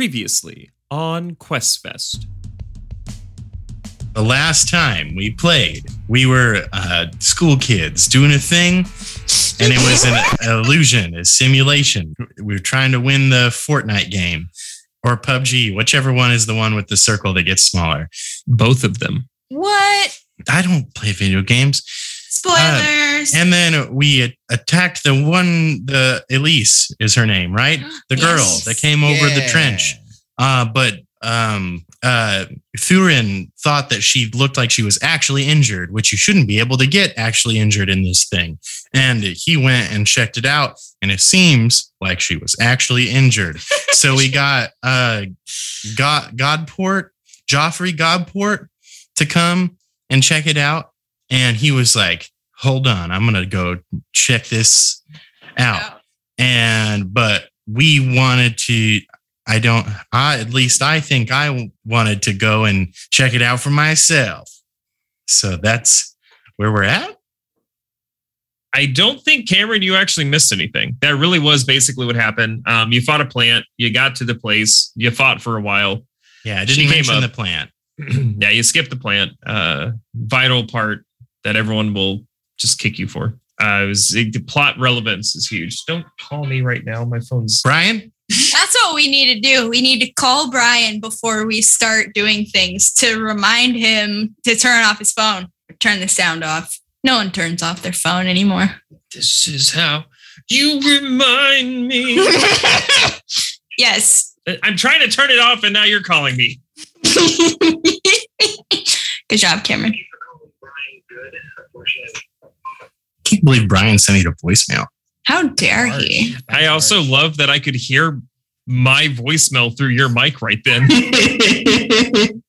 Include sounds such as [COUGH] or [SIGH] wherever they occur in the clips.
Previously on QuestFest. The last time we played, we were uh, school kids doing a thing, and it was an [LAUGHS] illusion, a simulation. We were trying to win the Fortnite game or PUBG, whichever one is the one with the circle that gets smaller. Both of them. What? I don't play video games. Spoilers. And then we attacked the one, the Elise is her name, right? [GASPS] The girl Yes. that came over the trench. Uh, but um, uh, Thurin thought that she looked like she was actually injured, which you shouldn't be able to get actually injured in this thing. And he went and checked it out, and it seems like she was actually injured. [LAUGHS] so we got uh, God Godport, Joffrey Godport, to come and check it out, and he was like, "Hold on, I'm gonna go check this out." and but we wanted to i don't i at least i think i wanted to go and check it out for myself so that's where we're at I don't think Cameron, you actually missed anything. That really was basically what happened. Um, you fought a plant, you got to the place, you fought for a while. yeah i She didn't came mention up. the plant [CLEARS THROAT] yeah, you skipped the plant. Uh, vital part that everyone will just kick you for. Uh, it was the plot relevance is huge. Don't call me right now. My phone's brian That's what we need to do. We need to call Brian before we start doing things to remind him to turn off his phone or turn the sound off. No one turns off their phone anymore. This is how you remind me. [LAUGHS] yes. I'm trying to turn it off, and now you're calling me. [LAUGHS] Good job, Cameron. Can't believe brian sent me a voicemail How dare he? I also love that I could hear my voicemail through your mic right then. [LAUGHS]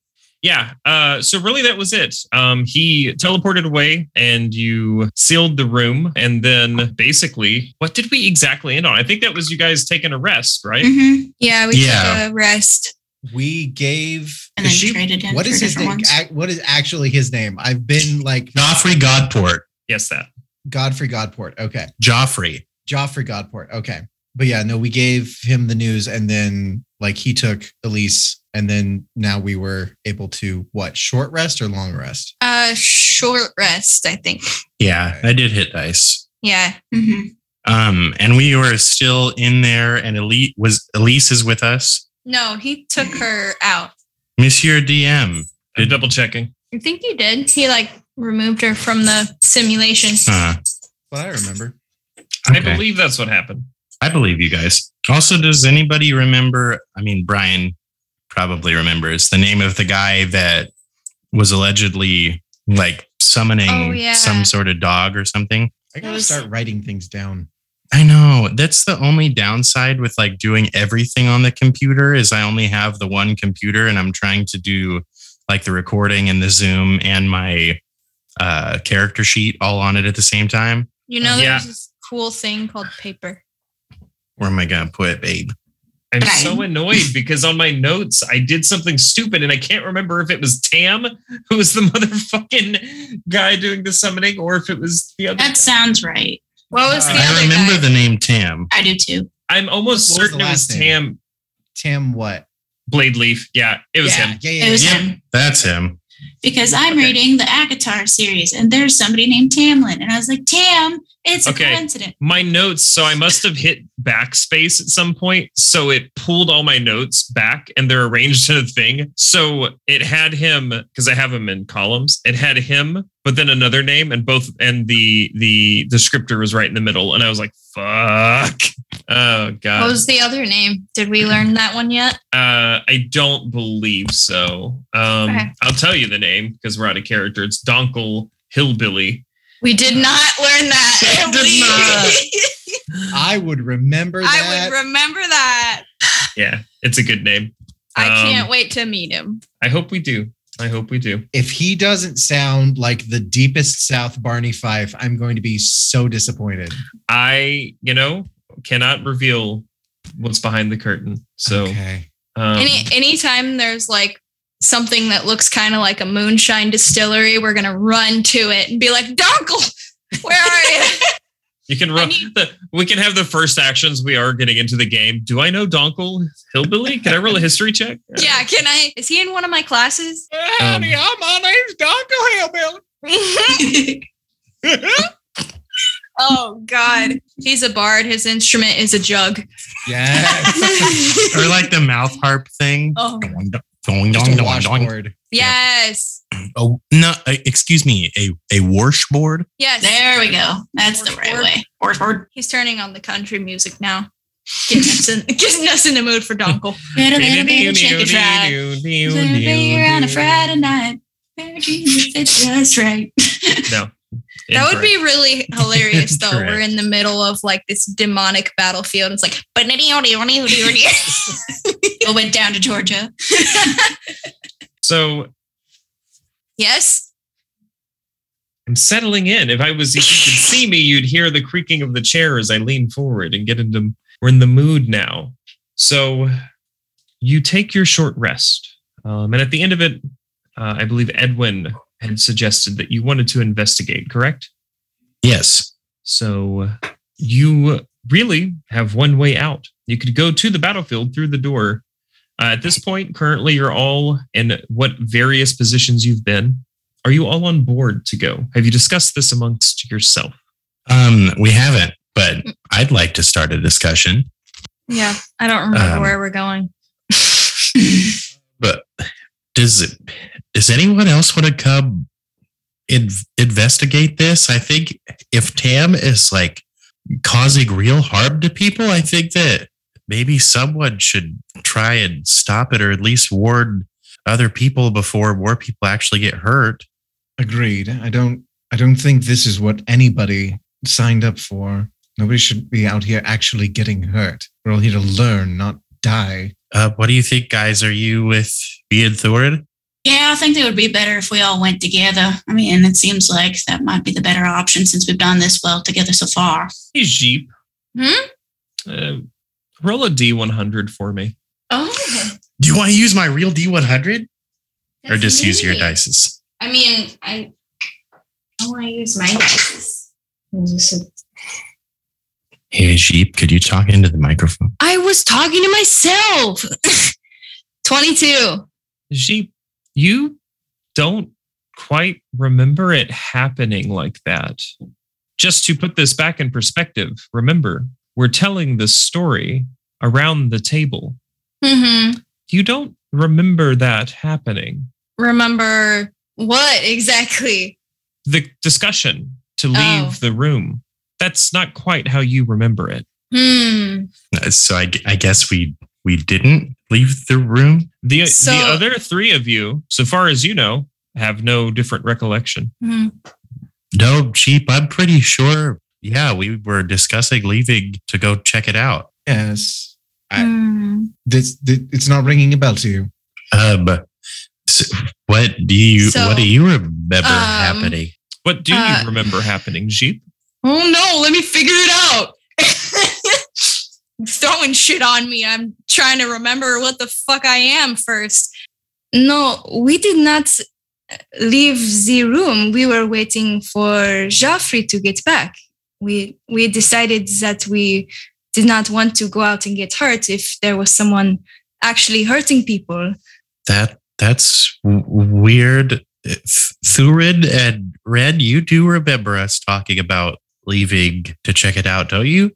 yeah. Uh, so really, that was it. Um, he teleported away, and you sealed the room, and then basically, what did we exactly end on? I think that was you guys taking a rest, right? Mhm. Yeah, we Yeah. took a rest. We gave. and then she- traded in what for is his name? ones. What is actually his name? I've been like joffrey godport Yes, that. Godfrey Godport. Okay, joffrey Joffrey Godport. Okay, but yeah, no, we gave him the news, and then like he took Elise, and then now we were able to what short rest or long rest? Uh, short rest, I think. yeah i did hit dice Yeah. Mhm. um and we were still in there and elite was elise is with us No, he took her out. monsieur dm I'm double checking. I think he did. He like removed her from the simulation. uh, What I remember. I okay. believe that's what happened. I believe you guys. Also, does anybody remember? I mean, Brian probably remembers the name of the guy that was allegedly like summoning Oh, yeah. some sort of dog or something. I gotta was- start writing things down. I know that's the only downside with like doing everything on the computer is I only have the one computer and I'm trying to do like the recording and the Zoom and my uh character sheet all on it at the same time. You know, Yeah. there's this cool thing called paper. Where am I gonna put it, babe? I'm Brian. so annoyed because on my notes I did something stupid and I can't remember if it was Tam who was the [LAUGHS] motherfucking guy doing the summoning or if it was the other. That sounds right. What was the Uh, other I remember guy? the name Tam. I do too. I'm almost What certain the it was last name? Tam Tim, what? Blade Leaf. Yeah, it was yeah, him. Yeah, yeah, It was yeah. him That's him. because I'm Okay. reading the ACOTAR series and there's somebody named Tamlin. And I was like, Tam, it's a coincidence. My notes, so I must have hit backspace at some point. So it pulled all my notes back and they're arranged in a thing. So it had him, because I have him in columns, it had him, but then another name and both and the the descriptor was right in the middle. And I was like, fuck. Oh god. What was the other name? Did we learn that one yet? Uh I don't believe so. Um Okay. I'll tell you the name because we're out of character. It's Donkel Hillbilly. We did not learn that. [LAUGHS] Did We- [LAUGHS] I would remember that. I would remember that. Yeah, it's a good name. I Um, can't wait to meet him. I hope we do. I hope we do. if he doesn't sound like the deepest South Barney Fife, I'm going to be so disappointed. I, you know, cannot reveal what's behind the curtain. So, okay. um, Any anytime there's like something that looks kind of like a moonshine distillery, we're gonna run to it and be like, Dunkel, where are you? [LAUGHS] You can I run need- the. We can have the first actions. We are getting into the game. Do I know Donkel Hillbilly? Can I roll a history check? [LAUGHS] Yeah, can I? Is he in one of my classes? Um, my name's Donko Hillbilly. [LAUGHS] oh God, he's a bard. His instrument is a jug. Yes. or like the mouth harp thing. Oh Doing, doing, Just doing, a doing, doing. washboard. yes, [CLEARS THROAT] Oh no! uh, Excuse me. A a washboard. yes. There we go. That's the right way. Word, word. He's turning on the country music now. Getting us in, [LAUGHS] getting us in the mood for Donkel. [LAUGHS] Bit a little bit of chicken fried. Beer on a Friday night. Better it's just right. No. That would be really hilarious, though. We're in the middle of like this demonic battlefield. It's like, but I [LAUGHS] went down to Georgia. [LAUGHS] So yes. I'm settling in. If I was, if you could see me, you'd hear the creaking of the chair as I lean forward and get into. We're in the mood now. So you take your short rest, um, and at the end of it, uh, I believe Edwin had suggested that you wanted to investigate. Correct? Yes. So you really have one way out. You could go to the battlefield through the door. Uh, at this point, currently, you're all in what various positions you've been. Are you all on board to go? Have you discussed this amongst yourself? Um, we haven't, but I'd like to start a discussion. Yeah. I don't remember Um, where we're going. [LAUGHS] But does it? Does anyone else want to come in, investigate this? I think if Tam is like causing real harm to people, I think that maybe someone should try and stop it, or at least warn other people before more people actually get hurt. Agreed. I don't. I don't think this is what anybody signed up for. Nobody should be out here actually getting hurt. We're all here to learn, not die. Uh, what do you think, guys? Are you with me and Thorin? Yeah, I think it would be better if we all went together. I mean, it seems like that might be the better option since we've done this well together so far. Hey, Jeep. Hmm? Uh, roll a D100 for me. Oh. Do you want to use my real D100 or that's just use your me. dices? I mean, I I want to use my dice. Hey, Jeep, could you talk into the microphone? I was talking to myself. [LAUGHS] 22. Jeep, you don't quite remember it happening like that. Just to put this back in perspective, remember, we're telling the story around the table. Mm-hmm. You don't remember that happening. Remember what exactly? The discussion to leave Oh. the room. That's not quite how you remember it. Hmm. Uh, So I, I guess we we didn't leave the room. The, So- the other three of you, so far as you know, have no different recollection. Hmm. No, Jeep, I'm pretty sure. Yeah, we were discussing leaving to go check it out. Yes. I- Hmm. This, this it's not ringing a bell to you. Um, so what do you So, what do you remember um, happening? What do Uh, you remember happening, Jeep? Oh no, let me figure it out. Throwing shit on me. I'm trying to remember what the fuck I am first. No, we did not leave the room. We were waiting for Joffrey to get back. We we decided that we did not want to go out and get hurt if there was someone actually hurting people. That that's w- weird. Th- Thurin and Ren, you do remember us talking about leaving to check it out, don't you?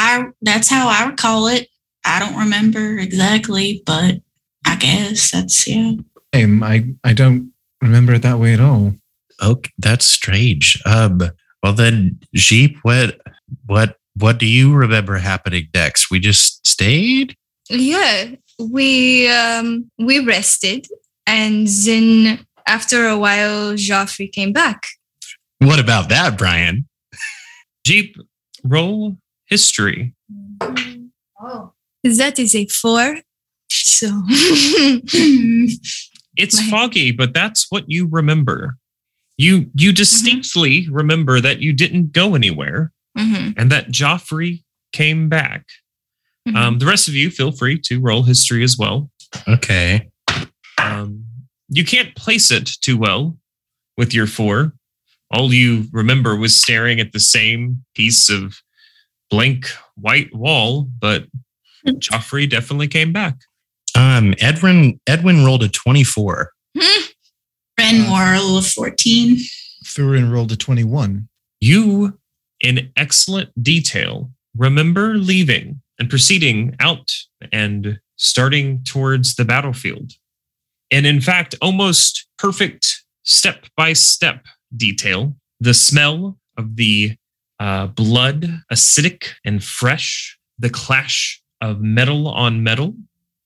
I that's how I recall it. I don't remember exactly, but I guess that's yeah. Um, I I don't remember it that way at all. Okay, that's strange. Um, well then, Jeep, what what what do you remember happening next? We just stayed. Yeah, we um we rested and then after a while Joffrey came back. What about that, Brian? Jeep, roll history. Oh. That is a four. So. [LAUGHS] It's My- foggy, but that's what you remember. You you distinctly remember that you didn't go anywhere Mhm, and that Joffrey came back. mhm. Um, the rest of you feel free to roll history as well. Okay. Um, you can't place it too well with your four, all you remember was staring at the same piece of blank white wall, but hmm. Joffrey definitely came back. Um, Edwin Edwin rolled a 24. Hmm. Ren um, Moral of 14. Thurin rolled a 21. You, in excellent detail, remember leaving and proceeding out and starting towards the battlefield. And in fact, almost perfect step by step detail. The smell of the uh, blood, acidic and fresh, the clash of metal on metal.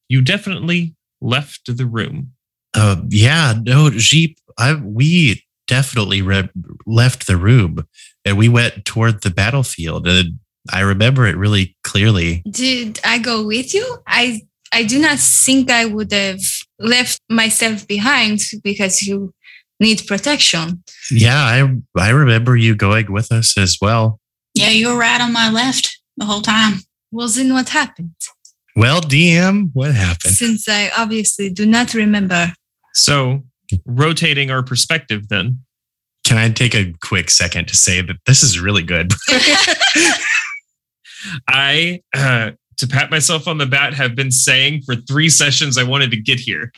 You definitely left the room. Uh, yeah, no, Jeep. I we definitely re- left the room and we went toward the battlefield. And I remember it really clearly. Did I go with you? I I do not think I would have left myself behind because you need protection. Yeah, I I remember you going with us as well. Yeah, you were right on my left the whole time. Well, then what happened? Well, DM, what happened? Since I obviously do not remember. So, rotating our perspective, then, Can I take a quick second to say that this is really good? [LAUGHS] [LAUGHS] I, uh, to pat myself on the back, have been saying for three sessions I wanted to get here.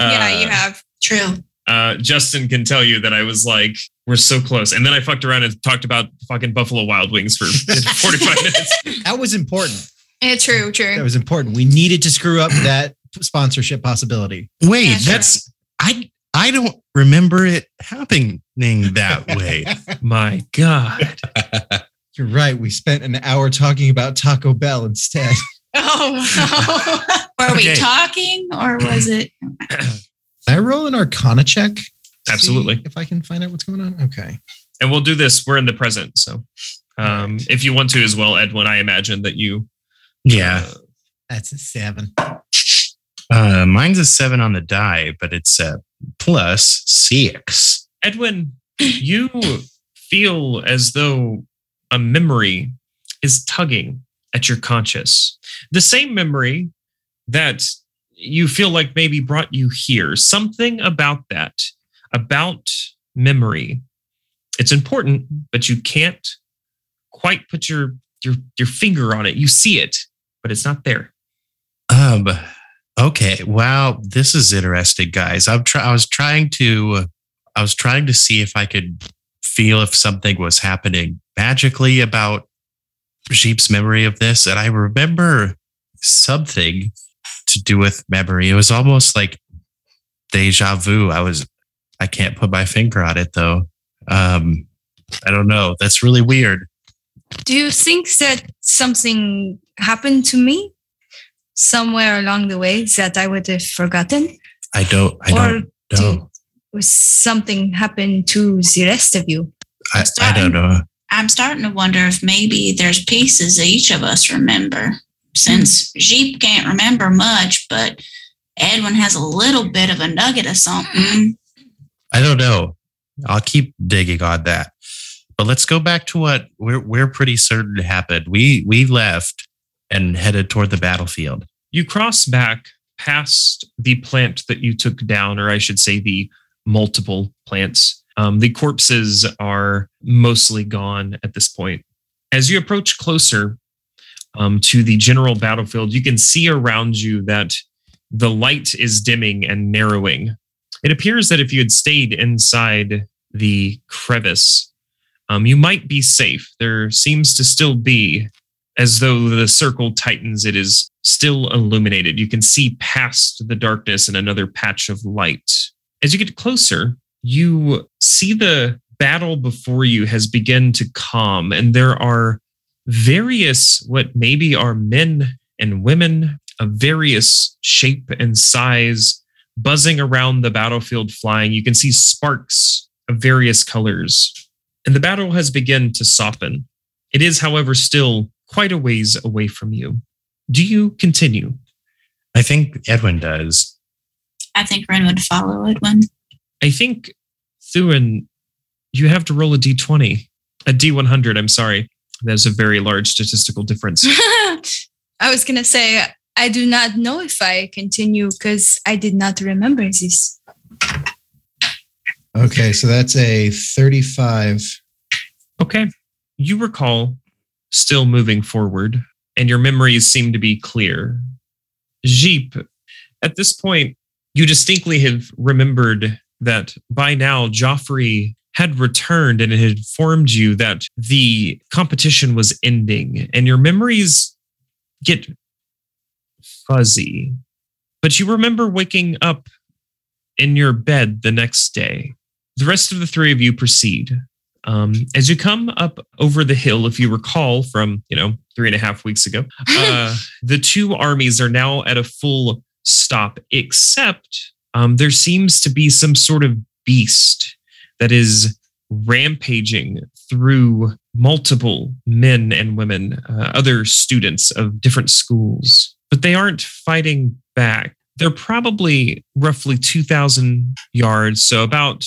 yeah, you Uh, have. True. Uh, Justin can tell you that I was like, we're so close. And then I fucked around and talked about fucking Buffalo Wild Wings for [LAUGHS] 45 [LAUGHS] minutes. That was important. Yeah, true, true. That was important. We needed to screw up that sponsorship possibility. Wait, Yeah, sure. that's I I don't remember it happening that way. [LAUGHS] My God. You're right. We spent an hour talking about Taco Bell instead. Oh, Were Okay. we talking or was it? [CLEARS THROAT] Can I roll an Arcana check? Absolutely. If I can find out what's going on. Okay. And we'll do this. We're in the present. So um, if you want to as well, Edwin, I imagine that you. Yeah. uh, That's a seven. Uh mine's a seven on the die, but it's a plus six. Edwin, you feel as though a memory is tugging at your conscious. The same memory that you feel like maybe brought you here. Something about that, about memory. It's important, but you can't quite put your your your finger on it. You see it, but it's not there. Um okay. Wow, this is interesting, guys. I'm try I was trying to I was trying to see if I could feel if something was happening magically about Jeep's memory of this. And I remember something to do with memory. It was almost like deja vu. I was I can't put my finger on it though. Um I don't know. That's really weird. do you think that something happened to me somewhere along the way that I would have forgotten? I don't I or don't know. was something happened to the rest of you? I, I don't know. I'm starting to wonder if maybe there's pieces each of us remember. Since Jeep can't remember much, but Edwin has a little bit of a nugget of something. I don't know. I'll keep digging on that. But let's go back to what we're we're pretty certain happened. We we left and headed toward the battlefield. You cross back past the plant that you took down, or I should say, the multiple plants. Um, the corpses are mostly gone at this point. As you approach closer um, to the general battlefield, you can see around you that the light is dimming and narrowing. It appears that if you had stayed inside the crevice, um, you might be safe. There seems to still be, as though the circle tightens, it is still illuminated. You can see past the darkness and another patch of light. As you get closer, you see the battle before you has begun to calm, and there are various, what maybe are men and women of various shape and size buzzing around the battlefield flying. You can see sparks of various colors. And the battle has begun to soften. It is, however, still quite a ways away from you. Do you continue? I think Edwin does. I think Ren would follow Edwin. I think, Thurin, you have to roll a d20, a d100. I'm sorry. There's a very large statistical difference. [LAUGHS] I was gonna say I do not know if I continue because I did not remember this. Okay, so that's a 35. Okay. You recall still moving forward, and your memories seem to be clear. Jeep, at this point, you distinctly have remembered that by now Joffrey had returned and it had informed you that the competition was ending, and your memories get fuzzy. But you remember waking up in your bed the next day. The rest of the three of you proceed. Um, as you come up over the hill, if you recall from, you know, three and a half weeks ago, [LAUGHS] uh, the two armies are now at a full stop, except um, there seems to be some sort of beast that is rampaging through multiple men and women, uh, other students of different schools, but they aren't fighting back. They're probably roughly 2,000 yards, so about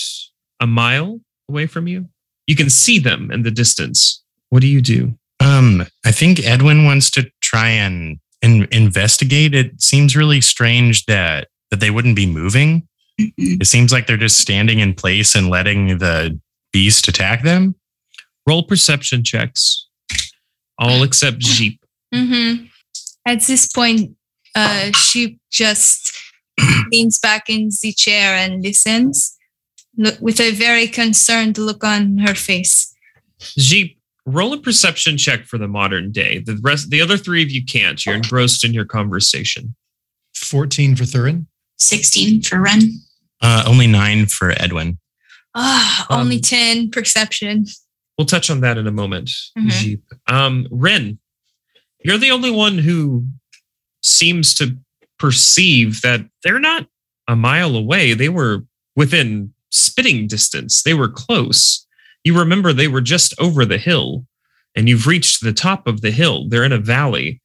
a mile away from you. You can see them in the distance. What do you do? Um, I think Edwin wants to try and, and investigate. It seems really strange that that they wouldn't be moving. It seems like they're just standing in place and letting the beast attack them. Roll perception checks. All except Jeep. Mm-hmm. At this point, uh, she just [CLEARS THROAT] leans back in the chair and listens look, with a very concerned look on her face. Jeep, roll a perception check for the modern day. The rest, the other three of you can't. You're engrossed in your conversation. 14 for Thurin. 16 for Ren. Uh, only nine for Edwin. Ah, Um, only 10 perception. We'll touch on that in a moment. Mhm. Jeep. Um, Ren, you're the only one who seems to perceive that they're not a mile away. They were within spitting distance. They were close. You remember they were just over the hill, and you've reached the top of the hill. They're in a valley.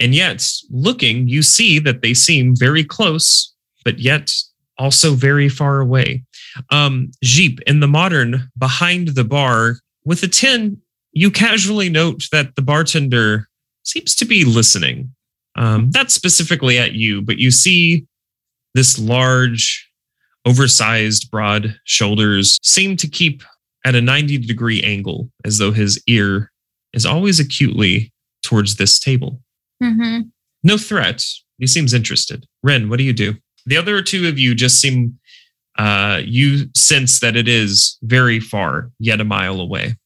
And yet, looking, you see that they seem very close, but yet also very far away. Um, Jeep, in the modern, behind the bar, with a 10, you casually note that the bartender seems to be listening. Um, not specifically at you, but you see this large, oversized, broad shoulders seem to keep at a 90 degree angle, as though his ear is always acutely towards this table. Mm-hmm. No threat. He seems interested. Ren, what do you do? The other two of you just seem, uh, you sense that it is very far, yet a mile away.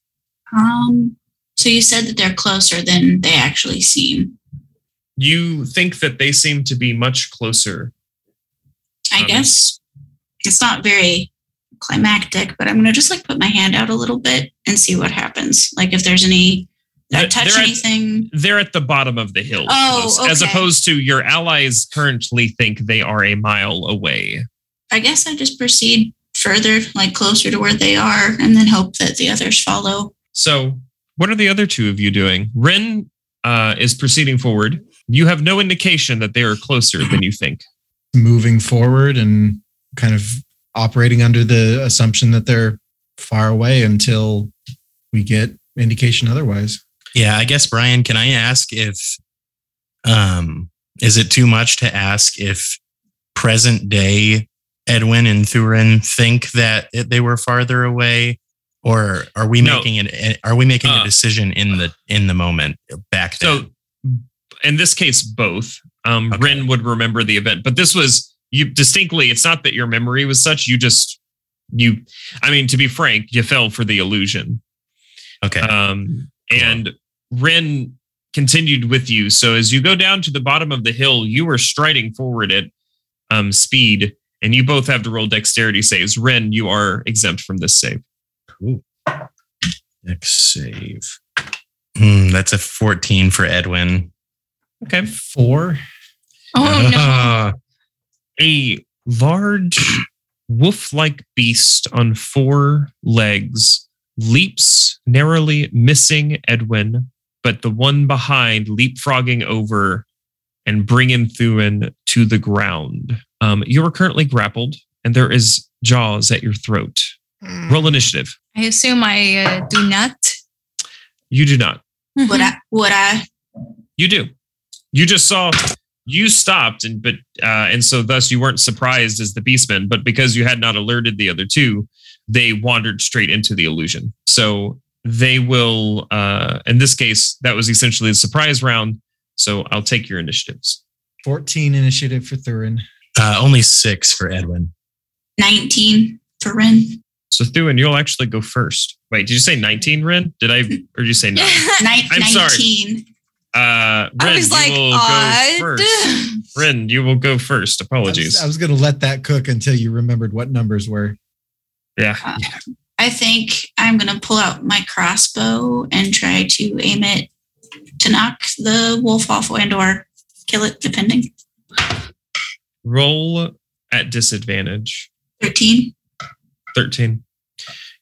Um, so you said that they're closer than they actually seem. You think that they seem to be much closer. I Um, guess it's not very climactic, but I'm gonna just like put my hand out a little bit and see what happens. Like if there's any, did I They're- touch they're at- anything? They're at the bottom of the hill. Oh, close, As opposed to your allies currently think they are a mile away. I guess I just proceed further, like closer to where they are, and then hope that the others follow. So, what are the other two of you doing? Ren uh, is proceeding forward. You have no indication that they are closer than you think. Moving forward and kind of operating under the assumption that they're far away until we get indication otherwise. Yeah, I guess Brian, can I ask if um is it too much to ask if present day Edwin and Thurin think that it, they were farther away or are we No. making it are we making Uh, a decision in the in the moment back then? So, in this case, both. Um, Okay. Ren would remember the event, but this was you distinctly. It's not that your memory was such. You just you. I mean, to be frank, you fell for the illusion. okay. Um, and Ren continued with you. So as you go down to the bottom of the hill, you were striding forward at um, speed, and you both have to roll dexterity saves. Ren, you are exempt from this save. Cool. Next save. Hmm, that's a 14 for Edwin. Okay. Four. Oh, no. Ah, A large wolf-like beast on four legs leaps narrowly, missing Edwin, but the one behind leapfrogging over and bringing Thurin to the ground. Um, you are currently grappled, and there is jaws at your throat. Roll initiative. I assume I uh, do not. You do not. Would I? Would I? You do. You just saw you stopped and but uh, and so thus you weren't surprised as the beastmen but because you had not alerted the other two they wandered straight into the illusion so they will uh in this case that was essentially the surprise round so i'll take your initiatives 14 initiative for Thurin. Uh, only six for Edwin. 19 for Ren. so Thurin, you'll actually go first wait did you say 19 ren did i or did you say [LAUGHS] nine Ni- I'm sorry. 19. uh ren I was you like, will odd. go first [LAUGHS] ren you will go first I was, apologies I was going to let that cook until you remembered what numbers were. Yeah uh, I think I'm going to pull out my crossbow and try to aim it to knock the wolf off and or kill it, depending. roll at disadvantage 13. 13.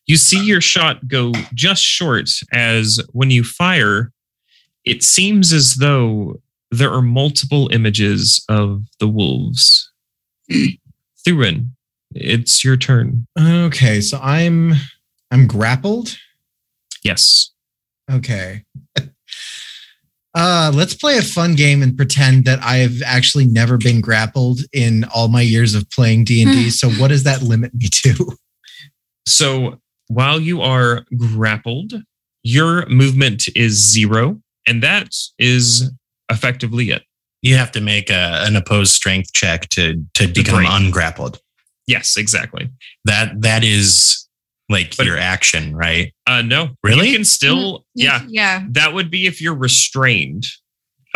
You see your shot go just short as when you fire, it seems as though there are multiple images of the wolves. Hmm. Thurin, it's your turn. Okay, so I'm I'm grappled. Yes. Okay. [LAUGHS] Uh, let's play a fun game and pretend that I have actually never been grappled in all my years of playing D and D. So, what does that limit me to? So while you are grappled, your movement is zero, and that is effectively it. You have to make a, an opposed strength check to to become break. ungrappled. Yes, exactly. That that is like But- your action, right? Uh no. Really? You can still yeah. Yeah. That would be if you're restrained.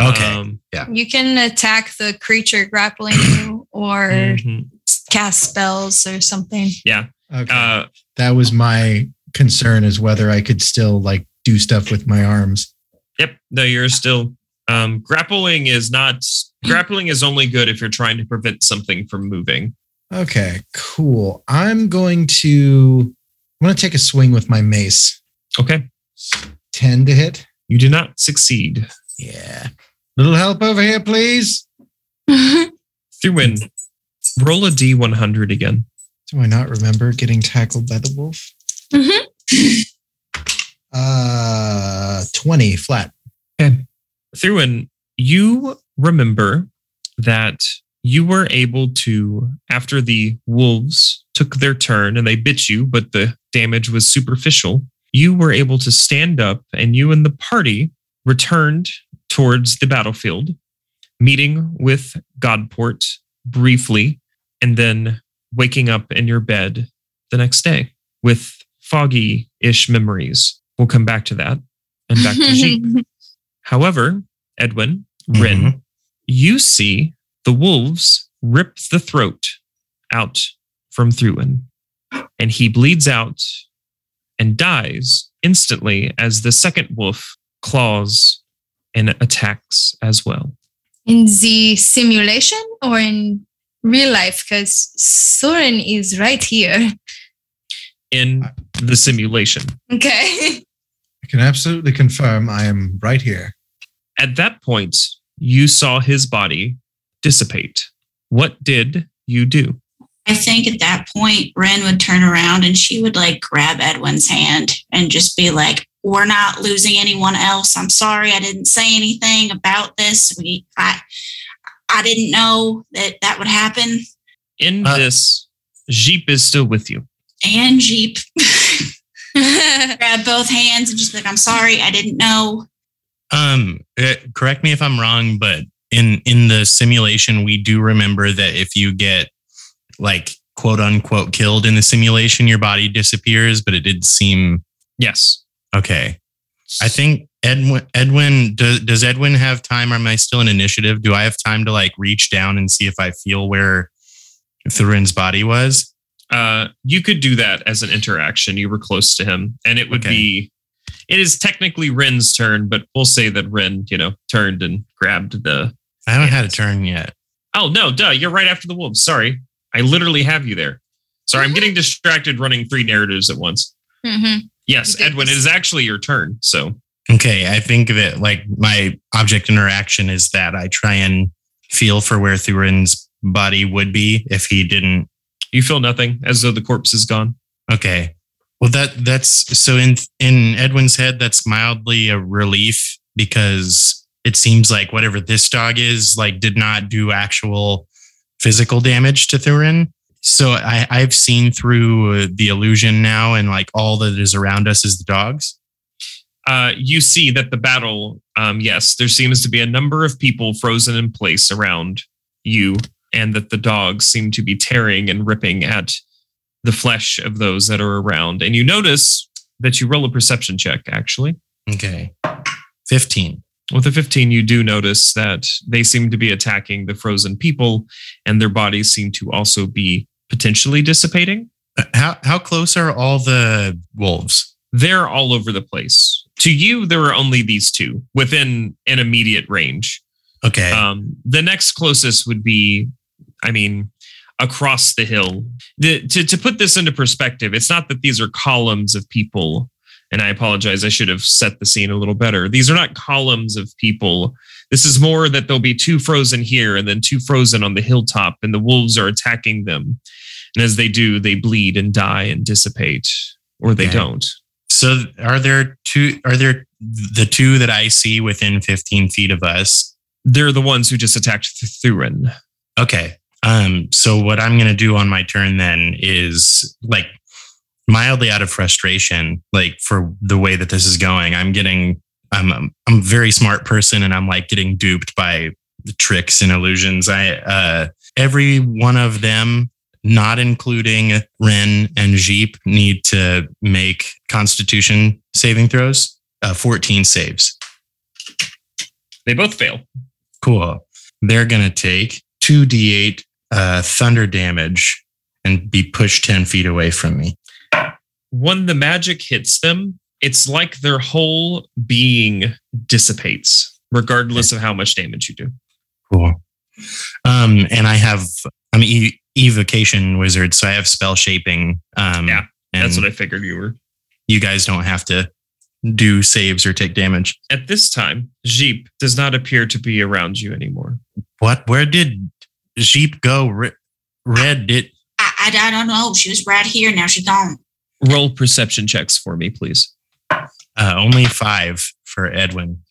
Okay. Um, You can attack the creature grappling you or mhm. cast spells or something. Yeah. Okay, Uh, that was my concern is whether I could still like do stuff with my arms. Yep. No, you're still um, grappling is not grappling is only good if you're trying to prevent something from moving. Okay, cool. I'm going to I'm going to take a swing with my mace. Okay. Ten to hit. You do not succeed. yeah. Little help over here, please. [LAUGHS] Thuwin, roll a D100 again. Do I not remember getting tackled by the wolf? Mhm. [LAUGHS] Uh, twenty flat. Thuwin, you remember that you were able to, after the wolves took their turn and they bit you, but the damage was superficial, you were able to stand up and you and the party returned towards the battlefield, meeting with Godport briefly, and then waking up in your bed the next day with foggy ish memories. We'll come back to that and back to Jeep. [LAUGHS] However, Edwin, Ren, Mhm. you see the wolves rip the throat out from Thurin, and he bleeds out and dies instantly as the second wolf claws and attacks as well. in the simulation or in real life? Because Soren is right here. In the simulation. Okay. I can absolutely confirm I am right here. At that point, you saw his body dissipate. What did you do? I think at that point, Ren would turn around and she would like grab Edwin's hand and just be like, "We're not losing anyone else. I'm sorry, I didn't say anything about this. We, I, I didn't know that that would happen." In Uh, this, Jeep is still with you. And Jeep [LAUGHS] grab both hands and just be like, "I'm sorry, I didn't know." Um, uh, correct me if I'm wrong, but in in the simulation, we do remember that if you get like quote unquote killed in the simulation, your body disappears. But it did seem Yes. okay. I think Edwin. Edwin does, does Edwin have time? Or am I still an initiative? Do I have time to like reach down and see if I feel where Thurin's body was? Uh, you could do that as an interaction. You were close to him, and it would Okay. be. It is technically Ren's turn, but we'll say that Ren, you know, turned and grabbed the. I haven't had a turn yet. Oh no, duh! You're right after the wolves. Sorry, I literally have you there. Sorry, I'm getting distracted running three narratives at once. Mhm. Yes, Edwin, it is actually your turn. So Okay, I think that like my object interaction is that I try and feel for where Thurin's body would be if he didn't. you feel nothing, as though the corpse is gone. Okay, well that that's so in in Edwin's head that's mildly a relief because it seems like whatever this dog is, like, did not do actual physical damage to Thurin. So I, I've seen through the illusion now, and like all that is around us is the dogs. Uh, you see that the battle, um, yes, there seems to be a number of people frozen in place around you, and that the dogs seem to be tearing and ripping at the flesh of those that are around. And you notice that you roll a perception check, actually. Okay. 15. With the 15, you do notice that they seem to be attacking the frozen people, and their bodies seem to also be potentially dissipating. Uh, How, how close are all the wolves? They're all over the place. To you, there are only these two within an immediate range. Okay. Um, the next closest would be, I mean, across the hill. The, to, to put this into perspective, it's not that these are columns of people. And I apologize, I should have set the scene a little better. These are not columns of people. This is more that there'll be two frozen here and then two frozen on the hilltop, and the wolves are attacking them. And as they do, they bleed and die and dissipate, or they Okay. don't. so are there two, are there the two that I see within 15 feet of us? They're the ones who just attacked Thurin. Okay. Um, so what I'm gonna do on my turn then is like mildly out of frustration, like for the way that this is going. I'm getting I'm I'm a very smart person and I'm like getting duped by the tricks and illusions. I uh every one of them, not including Ren and Jeep, need to make constitution saving throws. Uh 14 saves. They both fail. Cool. They're going to take 2d8 uh, thunder damage and be pushed 10 feet away from me. When the magic hits them, it's like their whole being dissipates, regardless of how much damage you do. Cool. Um, and I have, I'm e- evocation wizard, so I have spell shaping. Um, Yeah, and That's what I figured you were. you guys don't have to do saves or take damage. At this time, Jeep does not appear to be around you anymore. What? Where did Jeep go? Re- Red did. I, I, I don't know. She was right here. Now she's gone. Roll perception checks for me, please. Uh, only five for Edwin.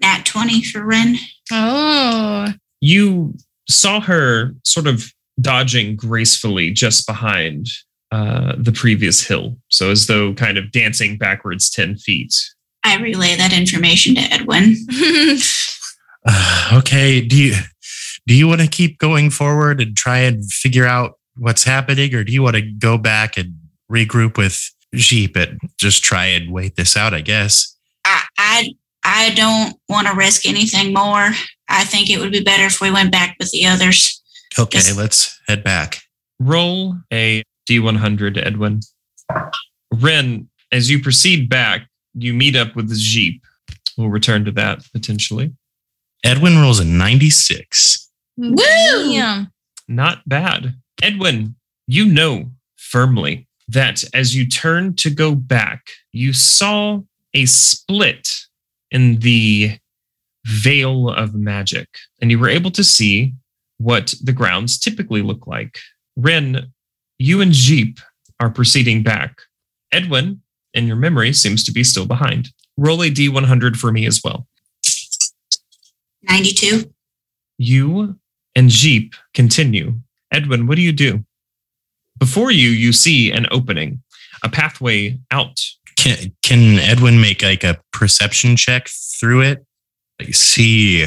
Nat 20 for Ren. Oh, You saw her sort of dodging gracefully just behind uh, the previous hill. So, as though kind of dancing backwards 10 feet. I relay that information to Edwin. [LAUGHS] Uh, okay. Do you do you want to keep going forward and try and figure out what's happening, or do you want to go back and regroup with Jeep and just try and wait this out? I guess. I, I, I don't want to risk anything more. I think it would be better if we went back with the others. Okay, Yes. let's head back. Roll a D100, Edwin. Ren, as you proceed back, you meet up with the Jeep. We'll return to that potentially. Edwin rolls a ninety-six. Woo! Yeah. Not bad. Edwin, you know firmly that as you turn to go back, you saw a split in the veil of magic, and you were able to see what the grounds typically look like. Ren, you and Jeep are proceeding back. Edwin, in your memory, seems to be still behind. Roll a D100 for me as well. 92. you and Jeep continue. Edwin, what do you do? Before you, you see an opening, a pathway out. Can can Edwin make like a perception check through it? Like see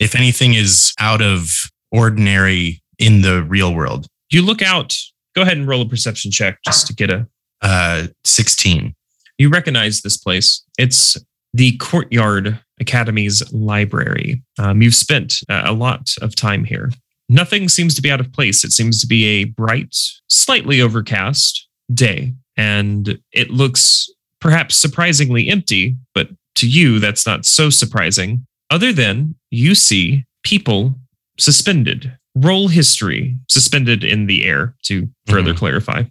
if anything is out of ordinary in the real world. You look out. Go ahead and roll a perception check just to get a. Uh, sixteen. You recognize this place. It's the Courtyard Academy's library. Um, you've spent uh, a lot of time here. Nothing seems to be out of place. It seems to be a bright, slightly overcast day, and it looks perhaps surprisingly empty, but to you, that's not so surprising. Other than you see people suspended. Roll history suspended in the air to further clarify.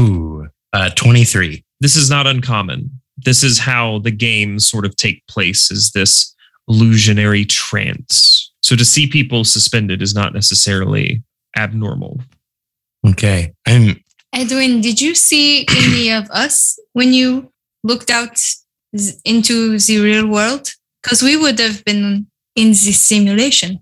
Ooh, uh, twenty-three. this is not uncommon. This is how the games sort of take place is this illusionary trance. So to see people suspended is not necessarily abnormal. Okay, I'm Edwin, did you see [CLEARS THROAT] any of us when you looked out into the real world? because we would have been in this simulation.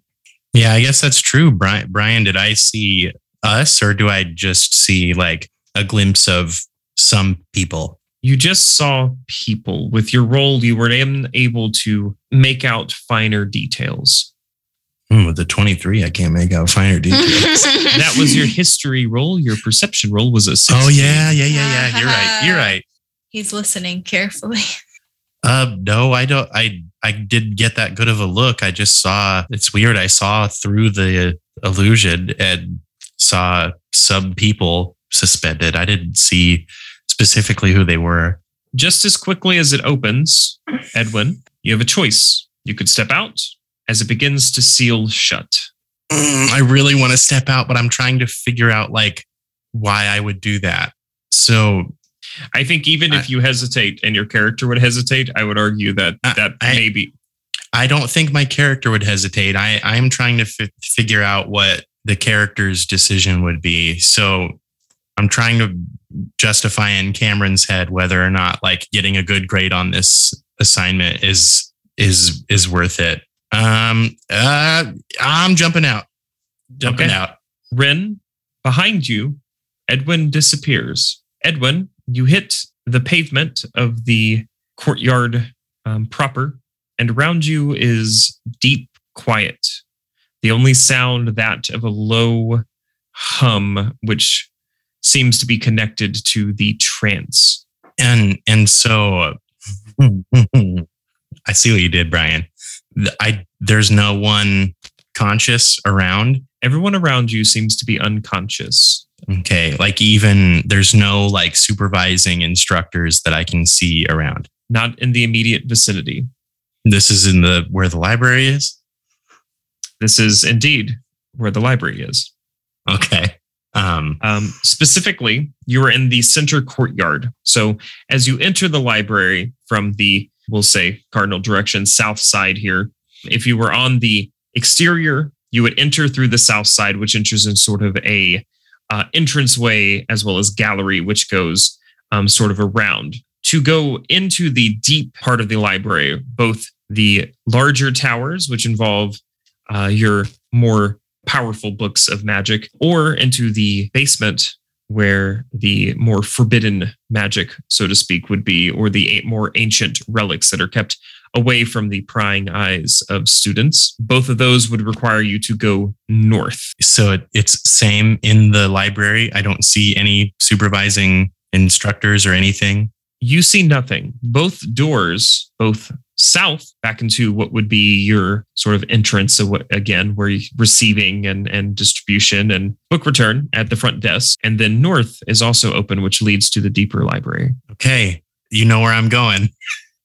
Yeah, I guess that's true. Brian, Brian, did I see us or do I just see like a glimpse of some people? You just saw people. With your role, you were able to make out finer details. Hmm, with the 23, I can't make out finer details. [LAUGHS] That was your history roll. Your perception roll was a 16. oh, yeah, yeah, yeah, yeah. You're right. You're right. He's listening carefully. Uh, [LAUGHS] no, I don't. I I did get that good of a look. I just saw. It's weird. I saw through the illusion and saw some people suspended. I didn't see specifically who they were. Just as quickly as it opens, Edwin, you have a choice. You could step out as it begins to seal shut. Mm, I really want to step out, but I'm trying to figure out like why I would do that. So I think even if you hesitate and your character would hesitate, I would argue that I- that I- maybe I don't think my character would hesitate. I I am trying to fi- figure out what the character's decision would be. So I'm trying to justify in Cameron's head whether or not like getting a good grade on this assignment is is is worth it. Um uh I'm jumping out. Jumping Okay. out. Ren, behind you, Edwin disappears. Edwin, you hit the pavement of the courtyard um, proper, and around you is deep quiet. The only sound that of a low hum, which seems to be connected to the trance. And and so [LAUGHS] I see what you did, Brian. I there's no one conscious around. Everyone around you seems to be unconscious. Okay. Like even there's no like supervising instructors that I can see around. Not in the immediate vicinity. This is in the where the library is. This is indeed where the library is. Okay. Um Um, specifically, you are in the center courtyard. So as you enter the library from the, we'll say, cardinal direction, south side here, if you were on the exterior, you would enter through the south side, which enters in sort of a uh, entranceway as well as gallery, which goes um, sort of around. To go into the deep part of the library, both the larger towers, which involve uh, your more powerful books of magic, or into the basement where the more forbidden magic, so to speak, would be, or the more ancient relics that are kept away from the prying eyes of students. Both of those would require you to go north. so it's same in the library. I don't see any supervising instructors or anything. You see nothing. Both doors, both south back into what would be your sort of entrance of what, again where receiving and and distribution and book return at the front desk and then north is also open which leads to the deeper library Okay, you know where I'm going.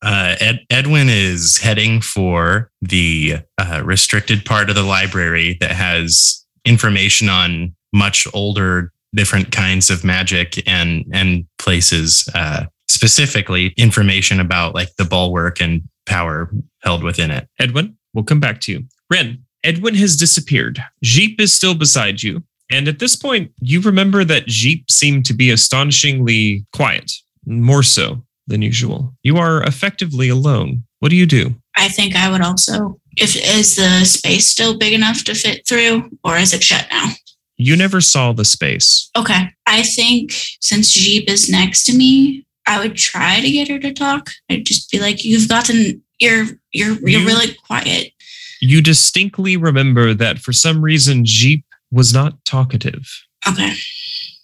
Uh, Ed, Edwin is heading for the uh, restricted part of the library that has information on much older, different kinds of magic and and places. Uh, specifically, information about like the bulwark and power held within it. Edwin, we'll come back to you. Ren, Edwin has disappeared. Jeep is still beside you. And at this point, you remember that Jeep seemed to be astonishingly quiet, more so than usual. You are effectively alone. What do you do? I think I would also. If is the space still big enough to fit through, or is it shut now? You never saw the space. Okay. I think since Jeep is next to me, I would try to get her to talk. I'd just be like, "You've gotten. You're you're you're You- really quiet." You distinctly remember that for some reason, Jeep was not talkative. Okay.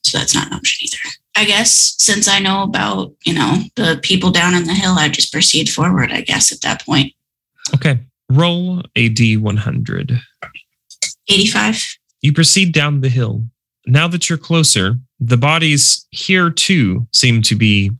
So that's not an option either. I guess since I know about, you know, the people down in the hill, I just proceed forward, I guess, at that point. Okay. Roll a D100. 85. You proceed down the hill. Now that you're closer, the bodies here too seem to be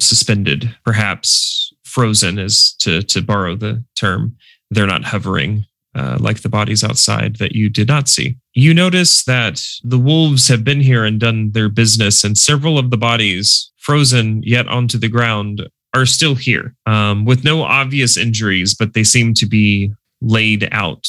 suspended, perhaps frozen, as to, to borrow the term. They're not hovering uh, like the bodies outside that you did not see. You notice that the wolves have been here and done their business, and several of the bodies, frozen yet onto the ground, are still here um, with no obvious injuries, but they seem to be laid out.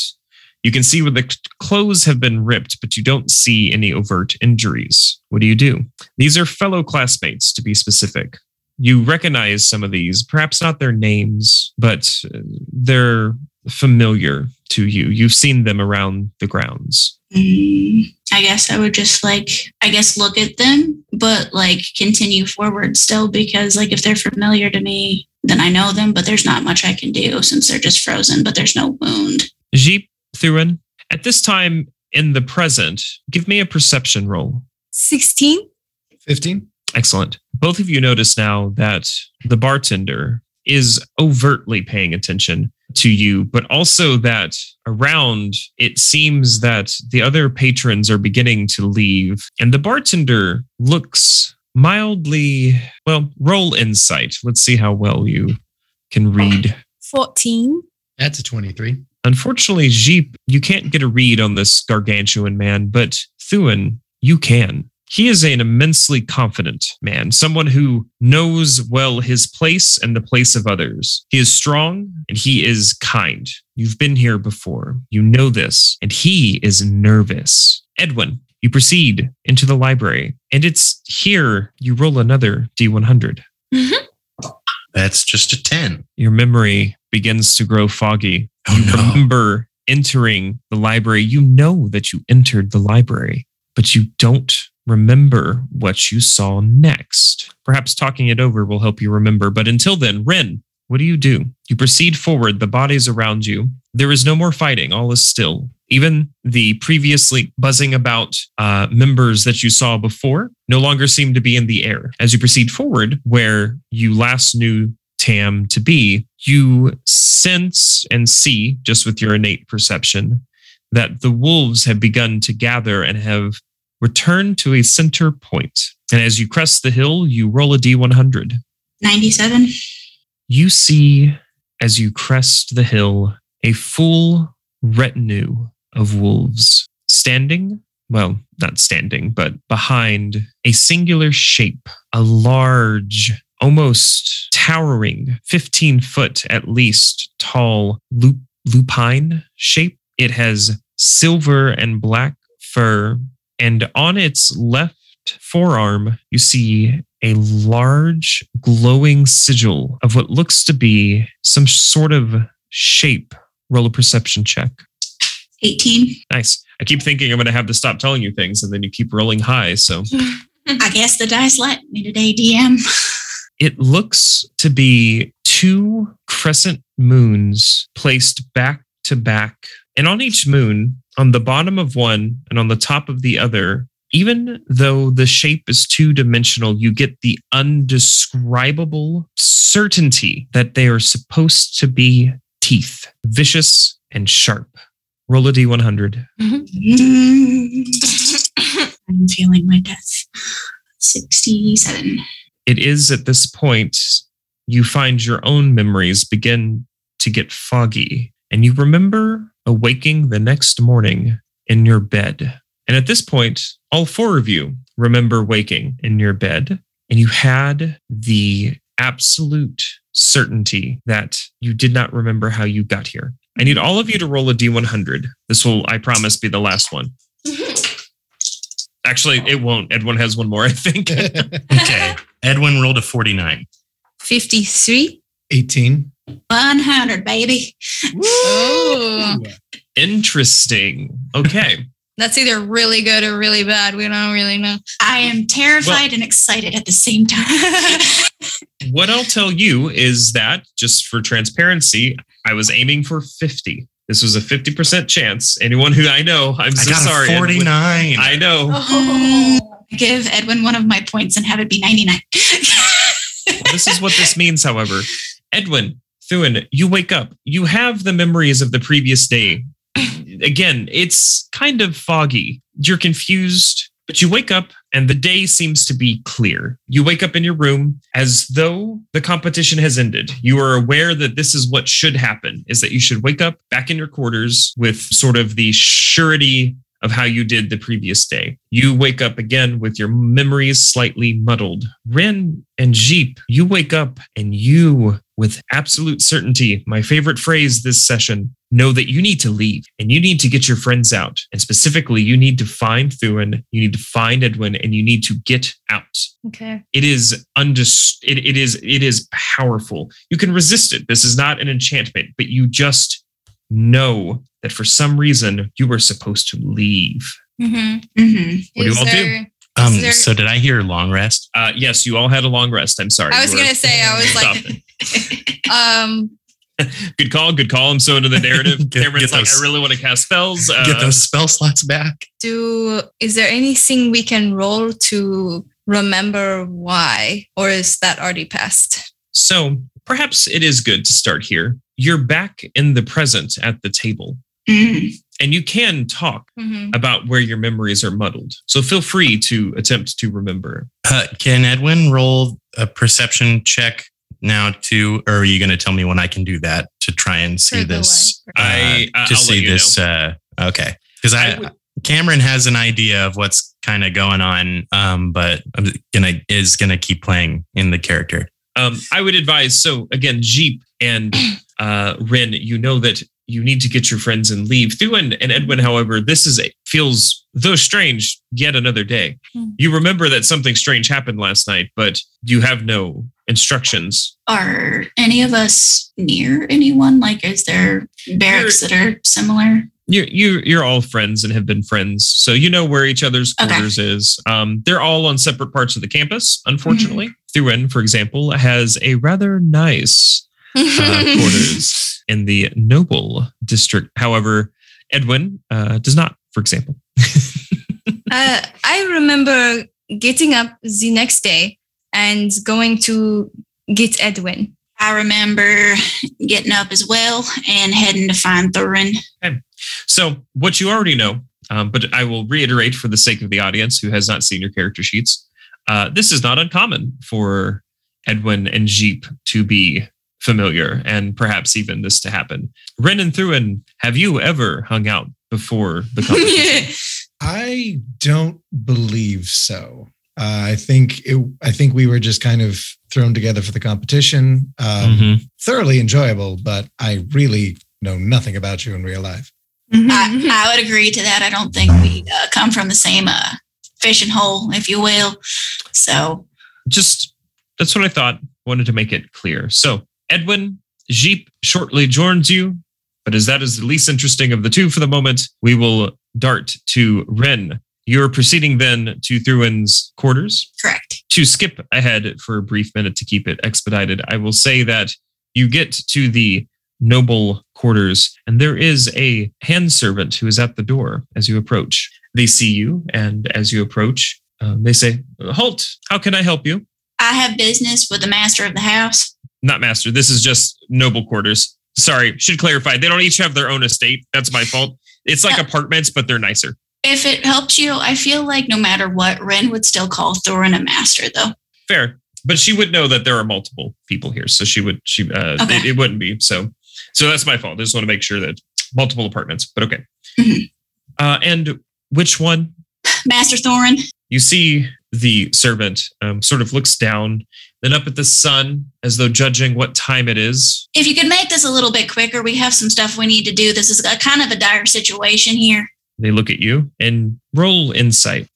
You can see where the clothes have been ripped, but you don't see any overt injuries. What do you do? These are fellow classmates, to be specific. You recognize some of these, perhaps not their names, but uh, they're familiar to you. You've seen them around the grounds. Mm, I guess I would just like, I guess look at them, but like continue forward still because like if they're familiar to me, then I know them, but there's not much I can do since they're just frozen, but there's no wound. Jeep, Thurin, at this time in the present, give me a perception roll. 16? 15? Excellent. Both of you notice now that the bartender is overtly paying attention to you, but also that around it seems that the other patrons are beginning to leave, and the bartender looks mildly well. Roll insight. Let's see how well you can read. 14? That's a 23. Unfortunately, Jeep, you can't get a read on this gargantuan man, but Thurin, you can. He is an immensely confident man, someone who knows well his place and the place of others. He is strong and he is kind. You've been here before. You know this. And he is nervous. Edwin, you proceed into the library, and it's here you roll another D100. Mm-hmm. That's just a 10. Your memory begins to grow foggy. Oh, you no. remember entering the library. You know that you entered the library, but you don't remember what you saw next. Perhaps talking it over will help you remember. But until then, Ren, what do you do? You proceed forward, the bodies around you. There is no more fighting, all is still. Even the previously buzzing about uh, members that you saw before no longer seem to be in the air. As you proceed forward, where you last knew Tam to be, you sense and see, just with your innate perception, that the wolves have begun to gather and have returned to a center point. And as you crest the hill, you roll a d100. 97. You see, as you crest the hill, a full retinue of wolves standing, well, not standing, but behind a singular shape, a large, almost towering, 15 foot at least tall lup- lupine shape. It has silver and black fur, and on its left forearm, you see a large glowing sigil of what looks to be some sort of shape. Roll a perception check. 18. Nice. I keep thinking I'm going to have to stop telling you things, and then you keep rolling high. So [LAUGHS] I guess the dice let me today, DM. [LAUGHS] it looks to be two crescent moons placed back to back. And on each moon, on the bottom of one and on the top of the other, even though the shape is two dimensional, you get the undescribable certainty that they are supposed to be teeth, vicious and sharp. Roll a d100. Mm-hmm. [LAUGHS] I'm feeling my death. 67. it is at this point you find your own memories begin to get foggy and you remember awaking the next morning in your bed. And at this point, all four of you remember waking in your bed and you had the absolute certainty that you did not remember how you got here. I need all of you to roll a d100. This will, I promise, be the last one. Actually, it won't. Edwin has one more, I think. [LAUGHS] Okay. Edwin rolled a 49. 53? 18. 100, baby. Oh, Interesting. Okay. [LAUGHS] that's either really good or really bad. We don't really know. I am terrified and excited at the same time. [LAUGHS] what I'll tell you is that, just for transparency, I was aiming for 50. This was a 50% chance. Anyone who I know, I'm I so got sorry. a Edwin. 49. I know. Oh. oh. Give Edwin one of my points and have it be 99. this is what this means, however. Edwin, Thurin, you wake up. You have the memories of the previous day. Again, it's kind of foggy. You're confused, but you wake up and the day seems to be clear. You wake up in your room as though the competition has ended. You are aware that this is what should happen is that you should wake up back in your quarters with sort of the surety of how you did the previous day. You wake up again with your memories slightly muddled. Ren and Jeep, you wake up and you with absolute certainty, my favorite phrase this session, know that you need to leave and you need to get your friends out. And specifically, you need to find Thurin, you need to find Edwin, and you need to get out. Okay. It is undis- it, it is it is powerful. You can resist it. This is not an enchantment, but you just know that for some reason you were supposed to leave. Mm-hmm. hmm What do you all do? Um, there- so did I hear long rest? Uh, yes, you all had a long rest. I'm sorry. I was gonna say I was [LAUGHS] like, Stop it. [LAUGHS] um, good call, good call. I'm so into the narrative. [LAUGHS] Get- Cameron's get like, those- I really want to cast spells. Uh, Get those spell slots back. do is there anything we can roll to remember why, or is that already passed? So perhaps it is good to start here. You're back in the present at the table, hmm and you can talk Mm-hmm. about where your memories are muddled. So feel free to attempt to remember. Uh, can Edwin roll a perception check now too, or are you going to tell me when I can do that to try and see For this? uh, I- I- to I'll see let you this. Uh, okay, because I I, would- Cameron has an idea of what's kind of going on, um, but I'm gonna is gonna keep playing in the character. Um, I would advise. So again, Jeep and [CLEARS THROAT] uh, Ren, you know that you need to get your friends and leave. Thurin and Edwin, however, this is a, feels though strange. Yet another day. Hmm. You remember that something strange happened last night, but you have no instructions. Are any of us near anyone? Like, is there barracks that are similar? You you you're all friends and have been friends, so you know where each other's Okay. quarters is. Um, they're all on separate parts of the campus. Unfortunately, Thurin, for example, has a rather nice uh, [LAUGHS] quarters in the Noble district. However, Edwin uh, does not, for example. [LAUGHS] Uh, I remember getting up the next day and going to get Edwin. I remember getting up as well and heading to find Thurin. So, what you already know, um, but I will reiterate for the sake of the audience who has not seen your character sheets, uh, this is not uncommon for Edwin and Jeep to be familiar and perhaps even this to happen. Ren and Thurin, have you ever hung out before the [LAUGHS] competition? [LAUGHS] I don't believe so. Uh, I think it, I think we were just kind of thrown together for the competition. Um, Mhm. Thoroughly enjoyable, but I really know nothing about you in real life. Mm-hmm. I, I would agree to that. I don't think we uh, come from the same uh, fishing hole, if you will. So, just that's what I thought. Wanted to make it clear. So Edwin Jeep shortly joins you, but as that is the least interesting of the two for the moment, we will dart to Ren. You're proceeding then to Thurin's quarters. correct. To skip ahead for a brief minute to keep it expedited, I will say that you get to the noble quarters, and there is a hand servant who is at the door as you approach. They see you, and as you approach, um, they say, "Halt! How can I help you?" I have business with the master of the house. not master. This is just noble quarters. Sorry, should clarify. They don't each have their own estate. That's my fault. It's like Yeah. apartments, but they're nicer. If it helps you, I feel like no matter what, Ren would still call Thorin a master, though. Fair, but she would know that there are multiple people here, so she would. She uh, Okay. it, it wouldn't be so. So that's my fault. I just want to make sure that multiple apartments, but okay. Mhm. Uh, and which one? Master Thorin, You see the servant um, sort of looks down, then up at the sun as though judging what time it is. if you could make this a little bit quicker, we have some stuff we need to do. This is a kind of a dire situation here. They look at you and roll insight.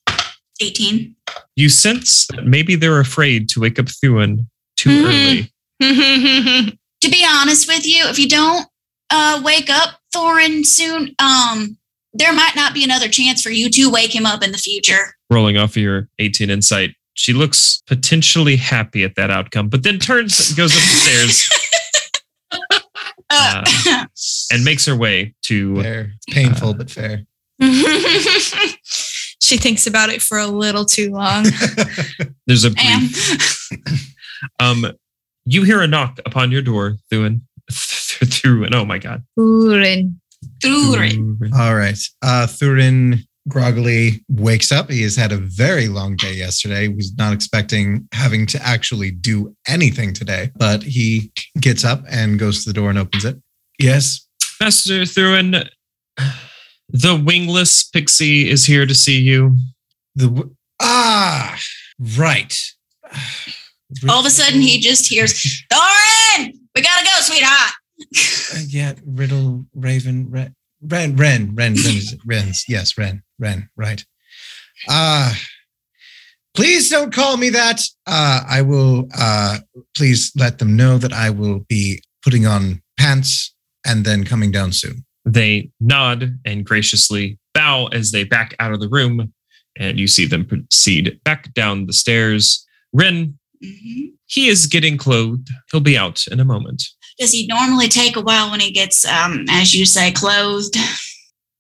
18. You sense that maybe they're afraid to wake up Thurin too Mhm. early. [LAUGHS] To be honest with you, if you don't uh, wake up Thorin soon, um, there might not be another chance for you to wake him up in the future. rolling off of your 18 insight. She looks potentially happy at that outcome, but then turns and goes up the stairs [LAUGHS] Uh, and makes her way to. Fair. It's painful, but fair. [LAUGHS] she thinks about it for a little too long. [LAUGHS] There's a Am. brief. [LAUGHS] Um, you hear a knock upon your door, Thurin. Through and oh my god. Thurin. Thorin. All right. Uh, Thurin groggily wakes up. He has had a very long day yesterday. He was not expecting having to actually do anything today, but he gets up and goes to the door and opens it. Yes. Master Thurin, the wingless pixie is here to see you. The w- ah right. All of a sudden, he just hears, Thorin, We gotta go, sweetheart. Uh, yeah, Riddle, Raven, Ren, Ren, Ren, Ren, Ren. Ren's. Yes, Ren, Ren, right. Uh, please don't call me that. Uh, I will, uh, please let them know that I will be putting on pants and then coming down soon. They nod and graciously bow as they back out of the room, and you see them proceed back down the stairs. Ren, Mhm. he is getting clothed. He'll be out in a moment. Does he normally take a while when he gets, um, as you say, clothed?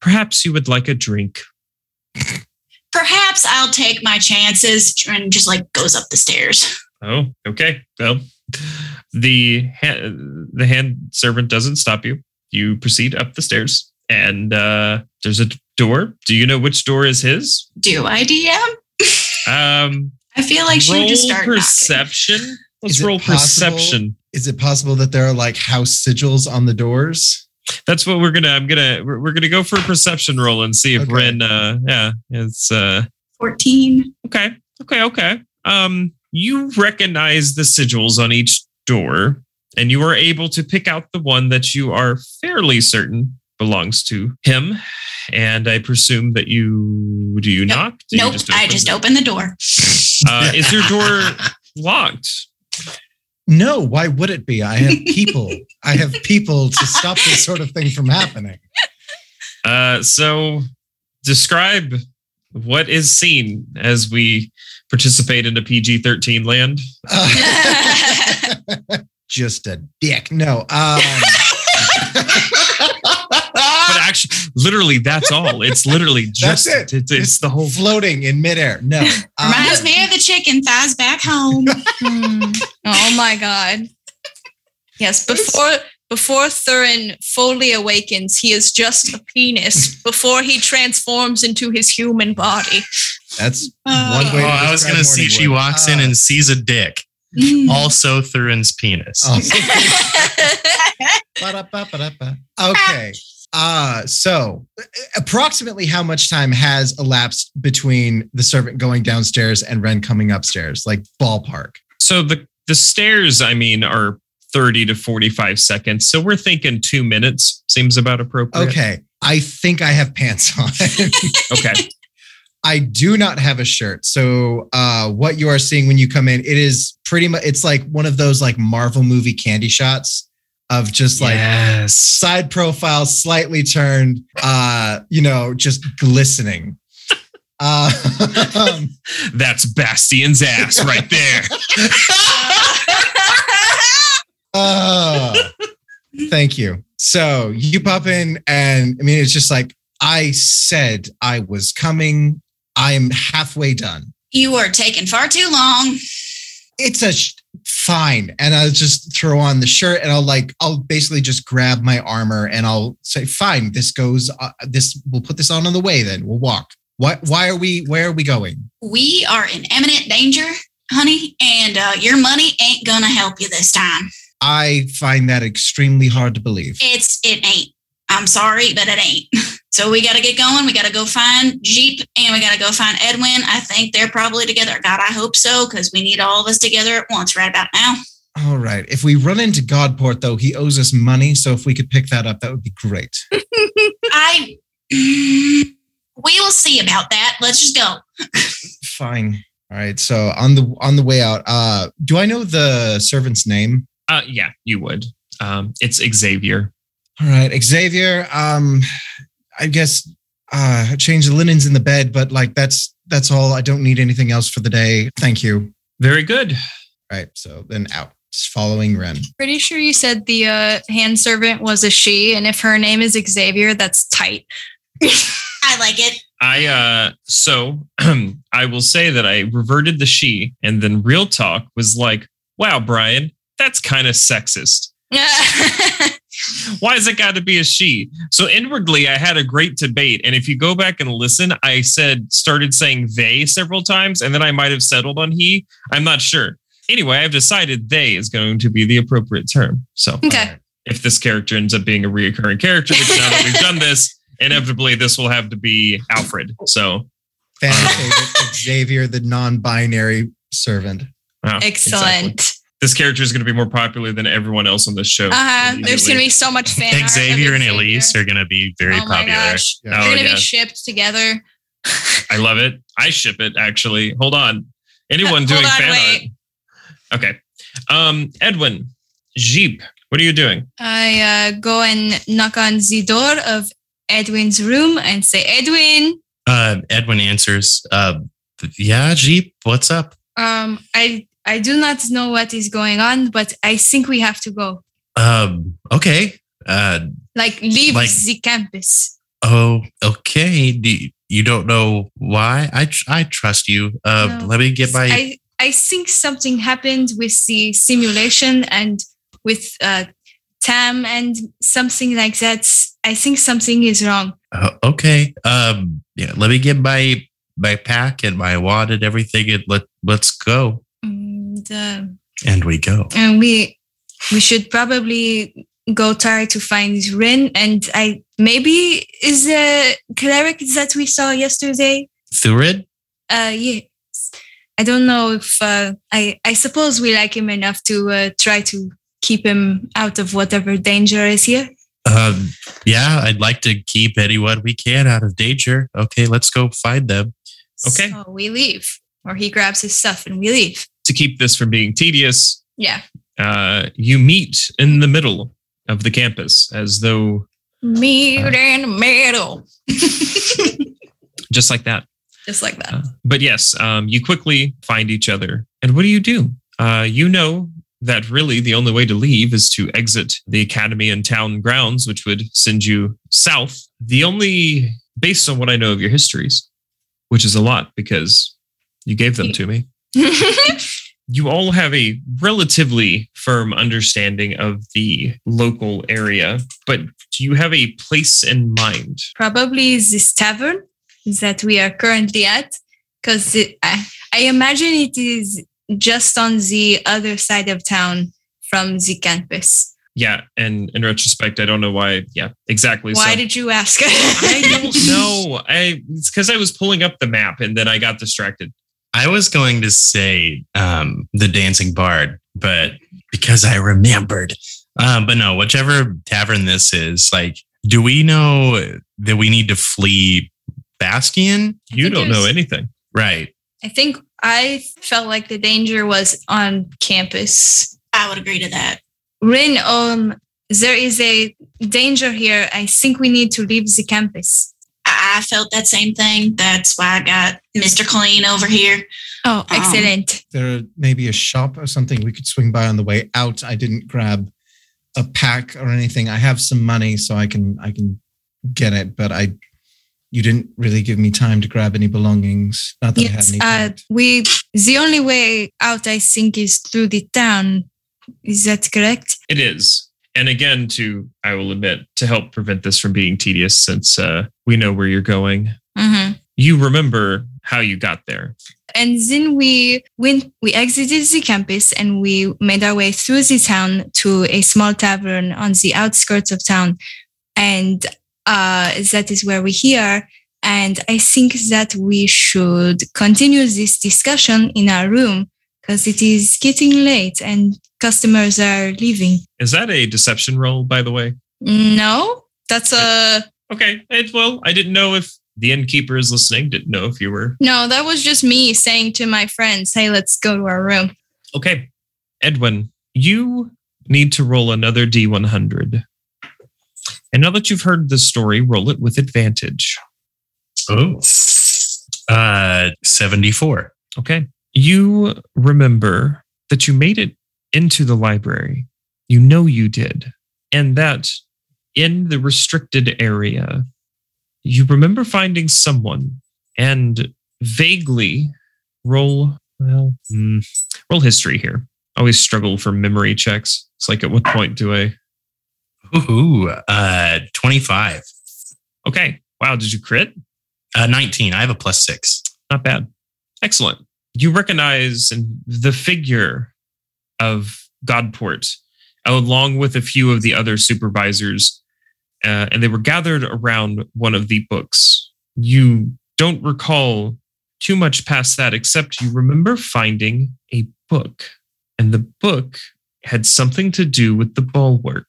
Perhaps you would like a drink. Perhaps I'll take my chances and just like goes up the stairs. Oh, okay. Well, the ha- the hand servant doesn't stop you. You proceed up the stairs, and uh, there's a door. Do you know which door is his? Do I DM? Um, [LAUGHS] I feel like she would just start knocking. perception. [LAUGHS] Let's Is it roll possible- perception. Is it possible that there are like house sigils on the doors? That's what we're gonna. I'm gonna. We're, we're gonna go for a perception roll and see if Okay. Ren. Uh, yeah, it's uh, 14. okay. Okay. Okay. Um, you recognize the sigils on each door, and you are able to pick out the one that you are fairly certain belongs to him. And I presume that you do you Nope. knock? Do you Nope, I just the- opened the door. Uh, is your door [LAUGHS] locked? No, why would it be? I have people. I have people to stop this sort of thing from happening. Uh, so describe what is seen as we participate in a PG 13 land. Uh, [LAUGHS] [LAUGHS] just a dick. No. Um, But actually, literally, that's all. It's literally just it. It's, it's the whole. floating in midair. No. [LAUGHS] Um, Reminds me of the chicken thighs back home. [LAUGHS] Hmm. Oh my god. Yes, before before Thurin fully awakens, he is just a penis [LAUGHS] before he transforms into his human body. that's Uh, one way. Oh, I was gonna see she Morningwood. walks in Uh, and sees a dick. Mm. Also Thurin's penis. oh. [LAUGHS] Okay. Uh, so approximately how much time has elapsed between the servant going downstairs and Ren coming upstairs? Like ballpark. So the, the stairs, I mean, are 30 to 45 seconds. So we're thinking two minutes seems about appropriate. Okay. I think I have pants on. Okay. [LAUGHS] [LAUGHS] I do not have a shirt. So uh what you are seeing when you come in, it is pretty much it's like one of those like Marvel movie candy shots of just like yes. side profile slightly turned uh you know just glistening. Uh, [LAUGHS] um, That's Bastion's ass right there. uh, [LAUGHS] thank you. So you pop in and I mean it's just like I said I was coming. I am halfway done. you are taking far too long. it's a sh- fine and i'll just throw on the shirt and i'll like i'll basically just grab my armor and i'll say fine this goes uh, this we'll put this on on the way then we'll walk why why are we where are we going We are in imminent danger, honey, and uh, your money ain't gonna help you this time. i find that extremely hard to believe It's it ain't. I'm sorry, but it ain't. [LAUGHS] So we gotta get going. We gotta go find Jeep and we gotta go find Edwin. I think they're probably together. God, I hope so, because we need all of us together at once right about now. all right if we run into godport though he owes us money so if we could pick that up that would be great [LAUGHS] I [CLEARS THROAT] we will see about that. Let's just go. [LAUGHS] fine all right so on the on the way out uh do i know the servant's name Uh, yeah, you would. Um, it's Xavier. All right, Xavier. Um, I guess uh change the linens in the bed, but like that's that's all. I don't need anything else for the day. Thank you. Very good. All right, so then out. Just following Ren. Pretty sure you said the uh, hand servant was a she, and if her name is Xavier, that's tight. [LAUGHS] I like it. I uh so [CLEARS THROAT] I will say that I reverted the she and then real talk was like, wow, Brian, that's kind of sexist. [LAUGHS] Why has it got to be a she? So inwardly I had a great debate. And if you go back and listen, I said started saying they several times, and then I might have settled on he. I'm not sure. Anyway, I've decided they is going to be the appropriate term. So okay. Uh, if this character ends up being a reoccurring character, which now that we've done [LAUGHS] this, inevitably this will have to be Alfred. So Fan favorite Xavier, the non-binary servant. wow, Excellent. This character is going to be more popular than everyone else on this show. Uh-huh. There's gonna be so much fan. art Xavier and Elise are going to be very oh popular. gosh. Yeah. They're Oh, gonna yeah. be shipped together. I love it. I ship it actually. Hold on. Anyone [LAUGHS] Hold doing on, fan wait. art? Okay. Um, Edwin, Jeep, what are you doing? I uh, go and knock on the door of Edwin's room and say, Edwin, Uh, Edwin answers, uh, "Yeah, Jeep, what's up?" um, I I do not know what is going on, but I think we have to go. Um, okay. Uh, Like leave Like- the campus. oh, okay. Do you, you don't know why? I tr- I trust you. Uh, No. let me get my. I, I think something happened with the simulation and with uh, Tam and something like that. I think something is wrong. Uh, okay. Um, yeah. Let me get my my pack and my wad and everything, and let let's go. And, uh, And we go. and we we should probably go try to find Ren and I maybe is the cleric that we saw yesterday. Thurin. Uh, yes. I don't know if uh, I I suppose we like him enough to uh, try to keep him out of whatever danger is here. Um, yeah, I'd like to keep anyone we can out of danger. Okay, let's go find them. Okay. So we leave, or he grabs his stuff and we leave. To keep this from being tedious, Yeah. uh, you meet in the middle of the campus as though Meet in the middle, [LAUGHS] just like that. just like that. Uh, but yes, um, you quickly find each other. And what do you do? Uh, you know that really the only way to leave is to exit the academy and town grounds, which would send you south. The only, based on what I know of your histories, which is a lot because you gave them to me, [LAUGHS] you all have a relatively firm understanding of the local area, but do you have a place in mind? Probably this tavern that we are currently at, because I, I imagine it is just on the other side of town from the campus. Yeah, and in retrospect, I don't know why. Yeah, exactly. Why so, did you ask? I don't [LAUGHS] know. I it's because I was pulling up the map and then I got distracted. I was going to say um, the Dancing Bard, but because I remembered. Um, but no, whichever tavern this is, like, do we know that we need to flee Bastion? You don't know anything. Right. I think I felt like the danger was on campus. I would agree to that. Ren, um, there is a danger here. I think we need to leave the campus. I, I felt that same thing. That's why I got Mr. Clean over here. Oh, Um, excellent. there may be a shop or something we could swing by on the way out. I didn't grab a pack or anything. I have some money, so I can I can get it. But I, you didn't really give me time to grab any belongings. Not that I Yes, had any. uh, we. The only way out, I think, is through the town. Is that correct? It is. And again, to I will admit, to help prevent this from being tedious, since uh, we know where you're going, Mm-hmm. you remember how you got there. And then we went. We exited the campus and we made our way through the town to a small tavern on the outskirts of town, and uh, that is where we here. And I think that we should continue this discussion in our room because it is getting late and customers are leaving. Is that a deception roll, by the way? No, that's a Okay. It, well, I didn't know if the innkeeper is listening. Didn't know if you were. no. That was just me saying to my friends, "Hey, let's go to our room." Okay. Edwin, you need to roll another D100. And now that you've heard the story, roll it with advantage. Oh. Uh, 74. Okay. You remember that you made it into the library. You know you did. And that in the restricted area, you remember finding someone and vaguely roll, well, mm, roll history here. Always struggle for memory checks. It's like, at what point do I? Ooh, uh, 25. Okay. Wow. Did you crit? Uh, 19. I have a plus six. Not bad. Excellent. You recognize the figure of Godport, along with a few of the other supervisors, uh, and they were gathered around one of the books. You don't recall too much past that, except you remember finding a book. and the book had something to do with the bulwark.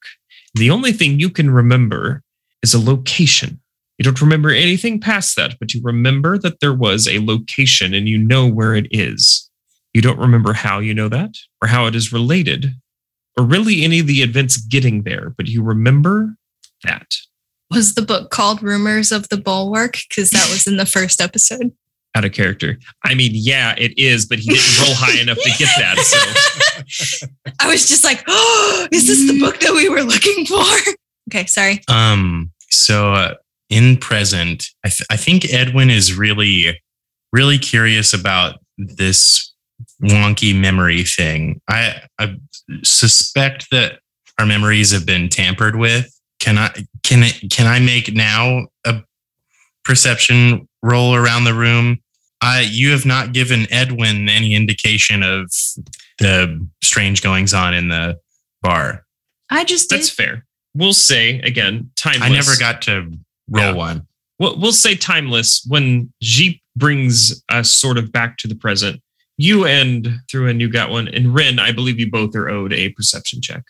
The only thing you can remember is a location. You don't remember anything past that, but you remember that there was a location and you know where it is. You don't remember how you know that or how it is related or really any of the events getting there, but you remember that. Was the book called Rumors of the Bulwark? Because that was in the first episode. Out of character. I mean, yeah, it is, but he didn't roll high [LAUGHS] enough to get that. So I was just like, oh, [GASPS] is this the book that we were looking for? [LAUGHS] Okay, sorry. Um. So uh, in present, I, th- I think Edwin is really, really curious about this wonky memory thing. I, I suspect that our memories have been tampered with. Can I can it can I make now a perception roll around the room? I you have not given Edwin any indication of the strange goings on in the bar. I just did. that's fair. We'll say again, timeless. I never got to roll Yeah. one. We'll, we'll say timeless when Jeep brings us sort of back to the present. You and through and you got one, and Ren, I believe you both are owed a perception check.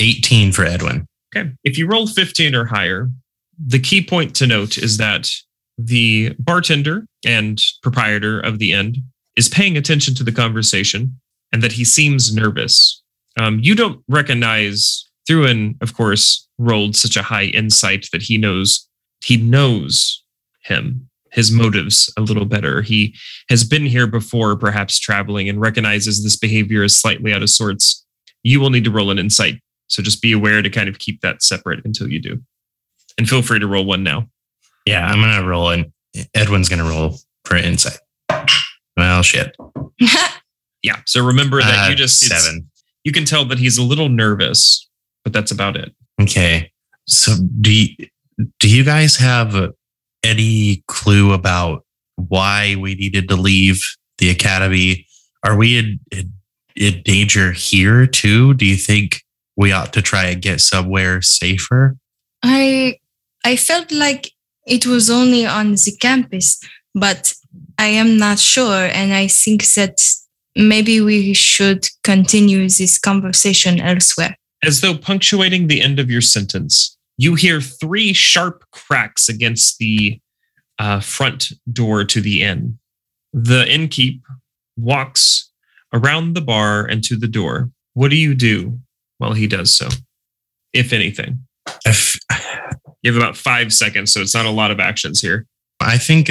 18 for Edwin. Okay. If you roll 15 or higher, the key point to note is that the bartender and proprietor of the end is paying attention to the conversation and that he seems nervous. Um, you don't recognize Thurin, of course, rolled such a high insight that he knows he knows him, his motives a little better. He has been here before, perhaps traveling, and recognizes this behavior is slightly out of sorts. You will need to roll an insight so just be aware to kind of keep that separate until you do. And feel free to roll one now. Yeah, I'm gonna roll and Edwin's gonna roll for insight. Well, shit. [LAUGHS] Yeah. So remember that Uh, you just seven. You can tell that he's a little nervous, but that's about it. Okay. So do you, do you guys have any clue about why we needed to leave the academy? Are we in, in, in danger here too? Do you think we ought to try and get somewhere safer? I I felt like it was only on the campus, but I am not sure, and I think that maybe we should continue this conversation elsewhere. As though punctuating the end of your sentence, you hear three sharp cracks against the uh, front door to the inn. The innkeep walks around the bar and to the door. What do you do while he does so, if anything? If, You have about five seconds, so it's not a lot of actions here. I think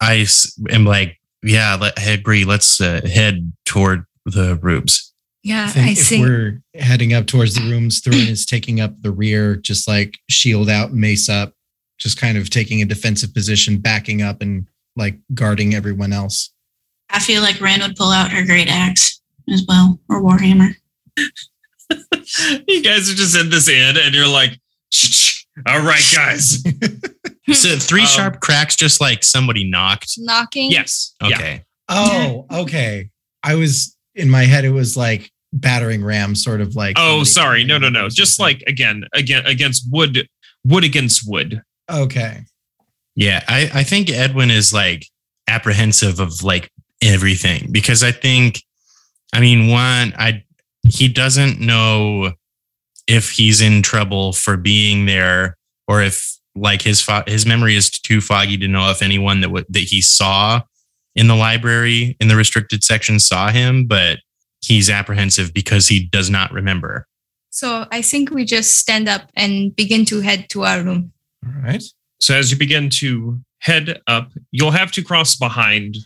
I am like, yeah, let, I agree. Let's uh, head toward the rooms. Yeah, I think I if think we're heading up towards the rooms, Thurin is taking up the rear, just like shield out, mace up, just kind of taking a defensive position, backing up and like guarding everyone else. I feel like Rand would pull out her great axe as well, or Warhammer. you guys are just in this inn, and you're like, "Shh, [LAUGHS] shh. all right, guys. [LAUGHS] So three Um, sharp cracks, just like somebody knocked. knocking. yes. Yeah. Okay. Oh, okay. I was in my head, it was like battering ram, sort of like. Oh, sorry. No, no, no. Just like again, again against wood, wood against wood. Okay. Yeah, I, I think Edwin is like apprehensive of like everything because I think, I mean, one, I he doesn't know if he's in trouble for being there or if like his fo- his memory is too foggy to know if anyone that w- that he saw in the library in the restricted section saw him, but he's apprehensive because he does not remember. So I think we just stand up and begin to head to our room. All right. So as you begin to head up, you'll have to cross behind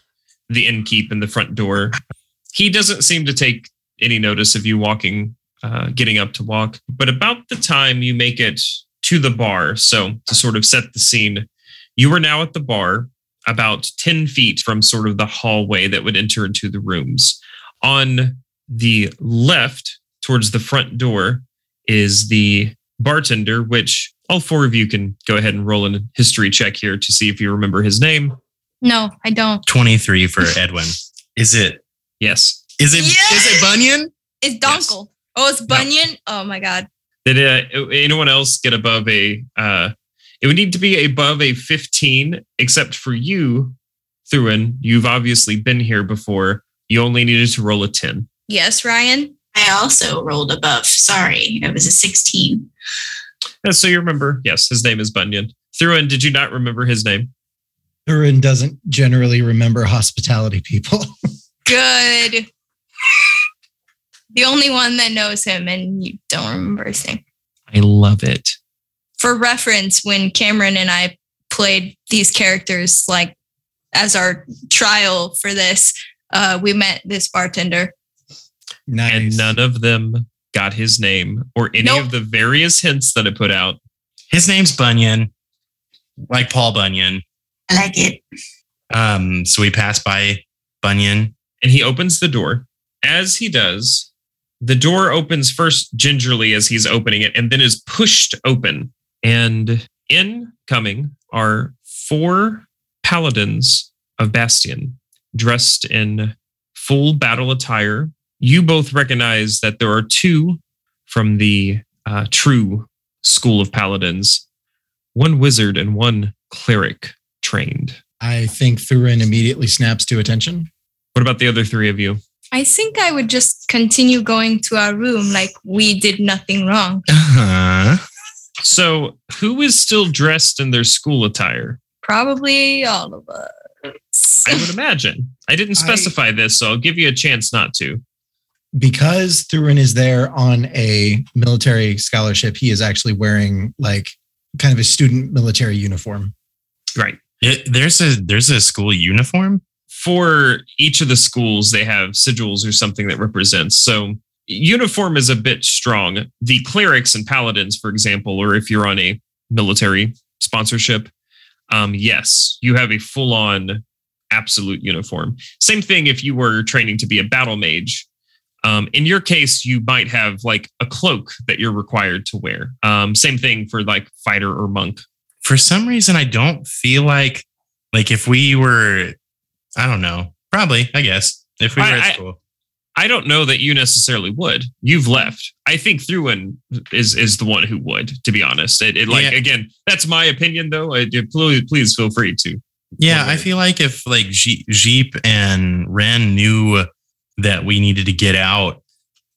the innkeep in the front door. He doesn't seem to take any notice of you walking, uh, getting up to walk. But about the time you make it to the bar, so to sort of set the scene, you are now at the bar, about 10 feet from sort of the hallway that would enter into the rooms. On the left, towards the front door, is the bartender, which all four of you can go ahead and roll a history check here to see if you remember his name. No, I don't. 23 for Edwin. [LAUGHS] Is it Yes. is it is Yes! it Bunyan? It's Donkel. Oh, it's Bunyan. Oh my god. Did uh, anyone else get above a? Uh, it would need to be above a 15, except for you, Thurin. You've obviously been here before. You only needed to roll a 10. Yes, Ryan. I also rolled above. Sorry, it was a 16. Yeah, so you remember, yes, his name is Bunyan. Thurin, did you not remember his name? Thurin doesn't generally remember hospitality people. [LAUGHS] Good. the only one that knows him, and you don't remember his name. I love it. For reference, when Cameron and I played these characters, like as our trial for this, uh, we met this bartender. Nice. And none of them got his name or any Nope. of the various hints that I put out. His name's Bunyan, like Paul Bunyan. I like it. Um, so we pass by Bunyan. And he opens the door. As he does, the door opens first gingerly as he's opening it and then is pushed open. And incoming are four paladins of Bastion dressed in full battle attire. You both recognize that there are two from the uh, true school of paladins one wizard and one cleric trained. I think Thurin immediately snaps to attention. What about the other three of you? I think I would just continue going to our room like we did nothing wrong. [LAUGHS] Uh-huh. So, who is still dressed in their school attire? Probably all of us. I would imagine. I didn't I- specify this, so I'll give you a chance not to. Because Thurin is there on a military scholarship, he is actually wearing like kind of a student military uniform. Right. It- there's a there's a school uniform. For each of the schools, they have sigils or something that represents. So, uniform is a bit strong. The clerics and paladins, for example, or if you're on a military sponsorship, um, yes, you have a full on absolute uniform. Same thing if you were training to be a battle mage. Um, in your case, you might have like a cloak that you're required to wear. Um, same thing for like fighter or monk. For some reason, I don't feel like like if we were, I don't know, probably I guess if we were I- at school. I don't know that you necessarily would. You've left. I think Thurin is is the one who would, to be honest. It, it like Yeah. again, that's my opinion though. I, please, please feel free to. Yeah, I feel like if like Jeep and Ren knew that we needed to get out,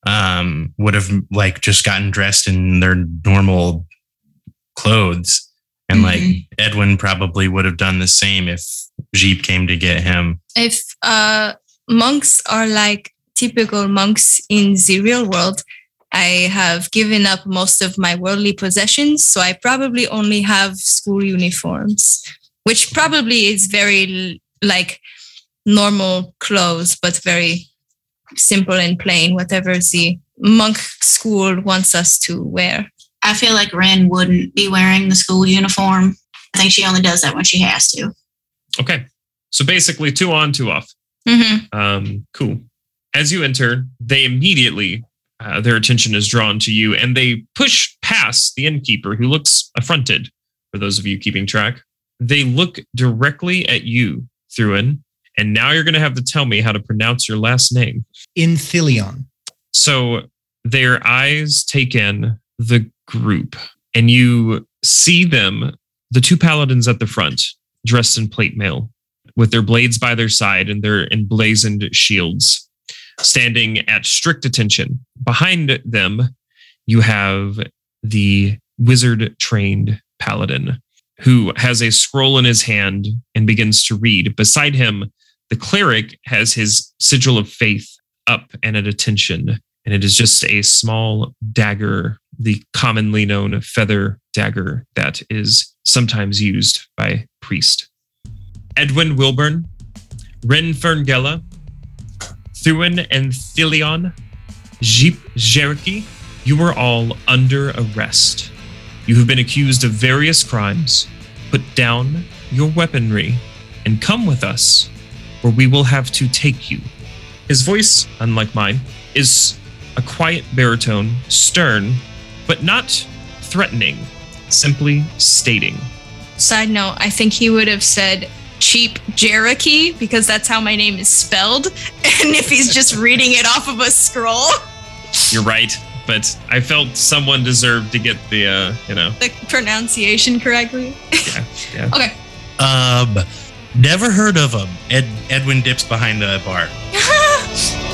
um, would have like just gotten dressed in their normal clothes, and like Mhm. Edwin probably would have done the same if Jeep came to get him. if uh, monks are like typical monks in the real world, I have given up most of my worldly possessions, so I probably only have school uniforms, which probably is very like normal clothes, but very simple and plain, whatever the monk school wants us to wear. I feel like Ren wouldn't be wearing the school uniform. I think she only does that when she has to. Okay. So basically, two on, two off. Mm-hmm. Um, cool. As you enter, they immediately uh, their attention is drawn to you, and they push past the innkeeper, who looks affronted. For those of you keeping track, they look directly at you, Thurin, and now you're going to have to tell me how to pronounce your last name. Inthilion. So their eyes take in the group, and you see them, the two paladins at the front, dressed in plate mail, with their blades by their side and their emblazoned shields, standing at strict attention. Behind them, you have the wizard trained paladin who has a scroll in his hand and begins to read. Beside him, the cleric has his sigil of faith up and at attention and it is just a small dagger, the commonly known feather dagger that is sometimes used by priest. Edwin Wilburn, Ren Ferngella, Thurin Inthilion, Jeep Jerichi, you are all under arrest. You have been accused of various crimes. Put down your weaponry and come with us, or we will have to take you. His voice, unlike mine, is a quiet baritone, stern, but not threatening, simply stating. Side note, I think he would have said cheap Cherokee because that's how my name is spelled. [LAUGHS] And if he's just reading it off of a scroll, You're right, but I felt someone deserved to get the, uh, you know, the pronunciation correctly. yeah, yeah. [LAUGHS] Okay. Um, never heard of him. Ed, Edwin dips behind the bar. [LAUGHS] Yes.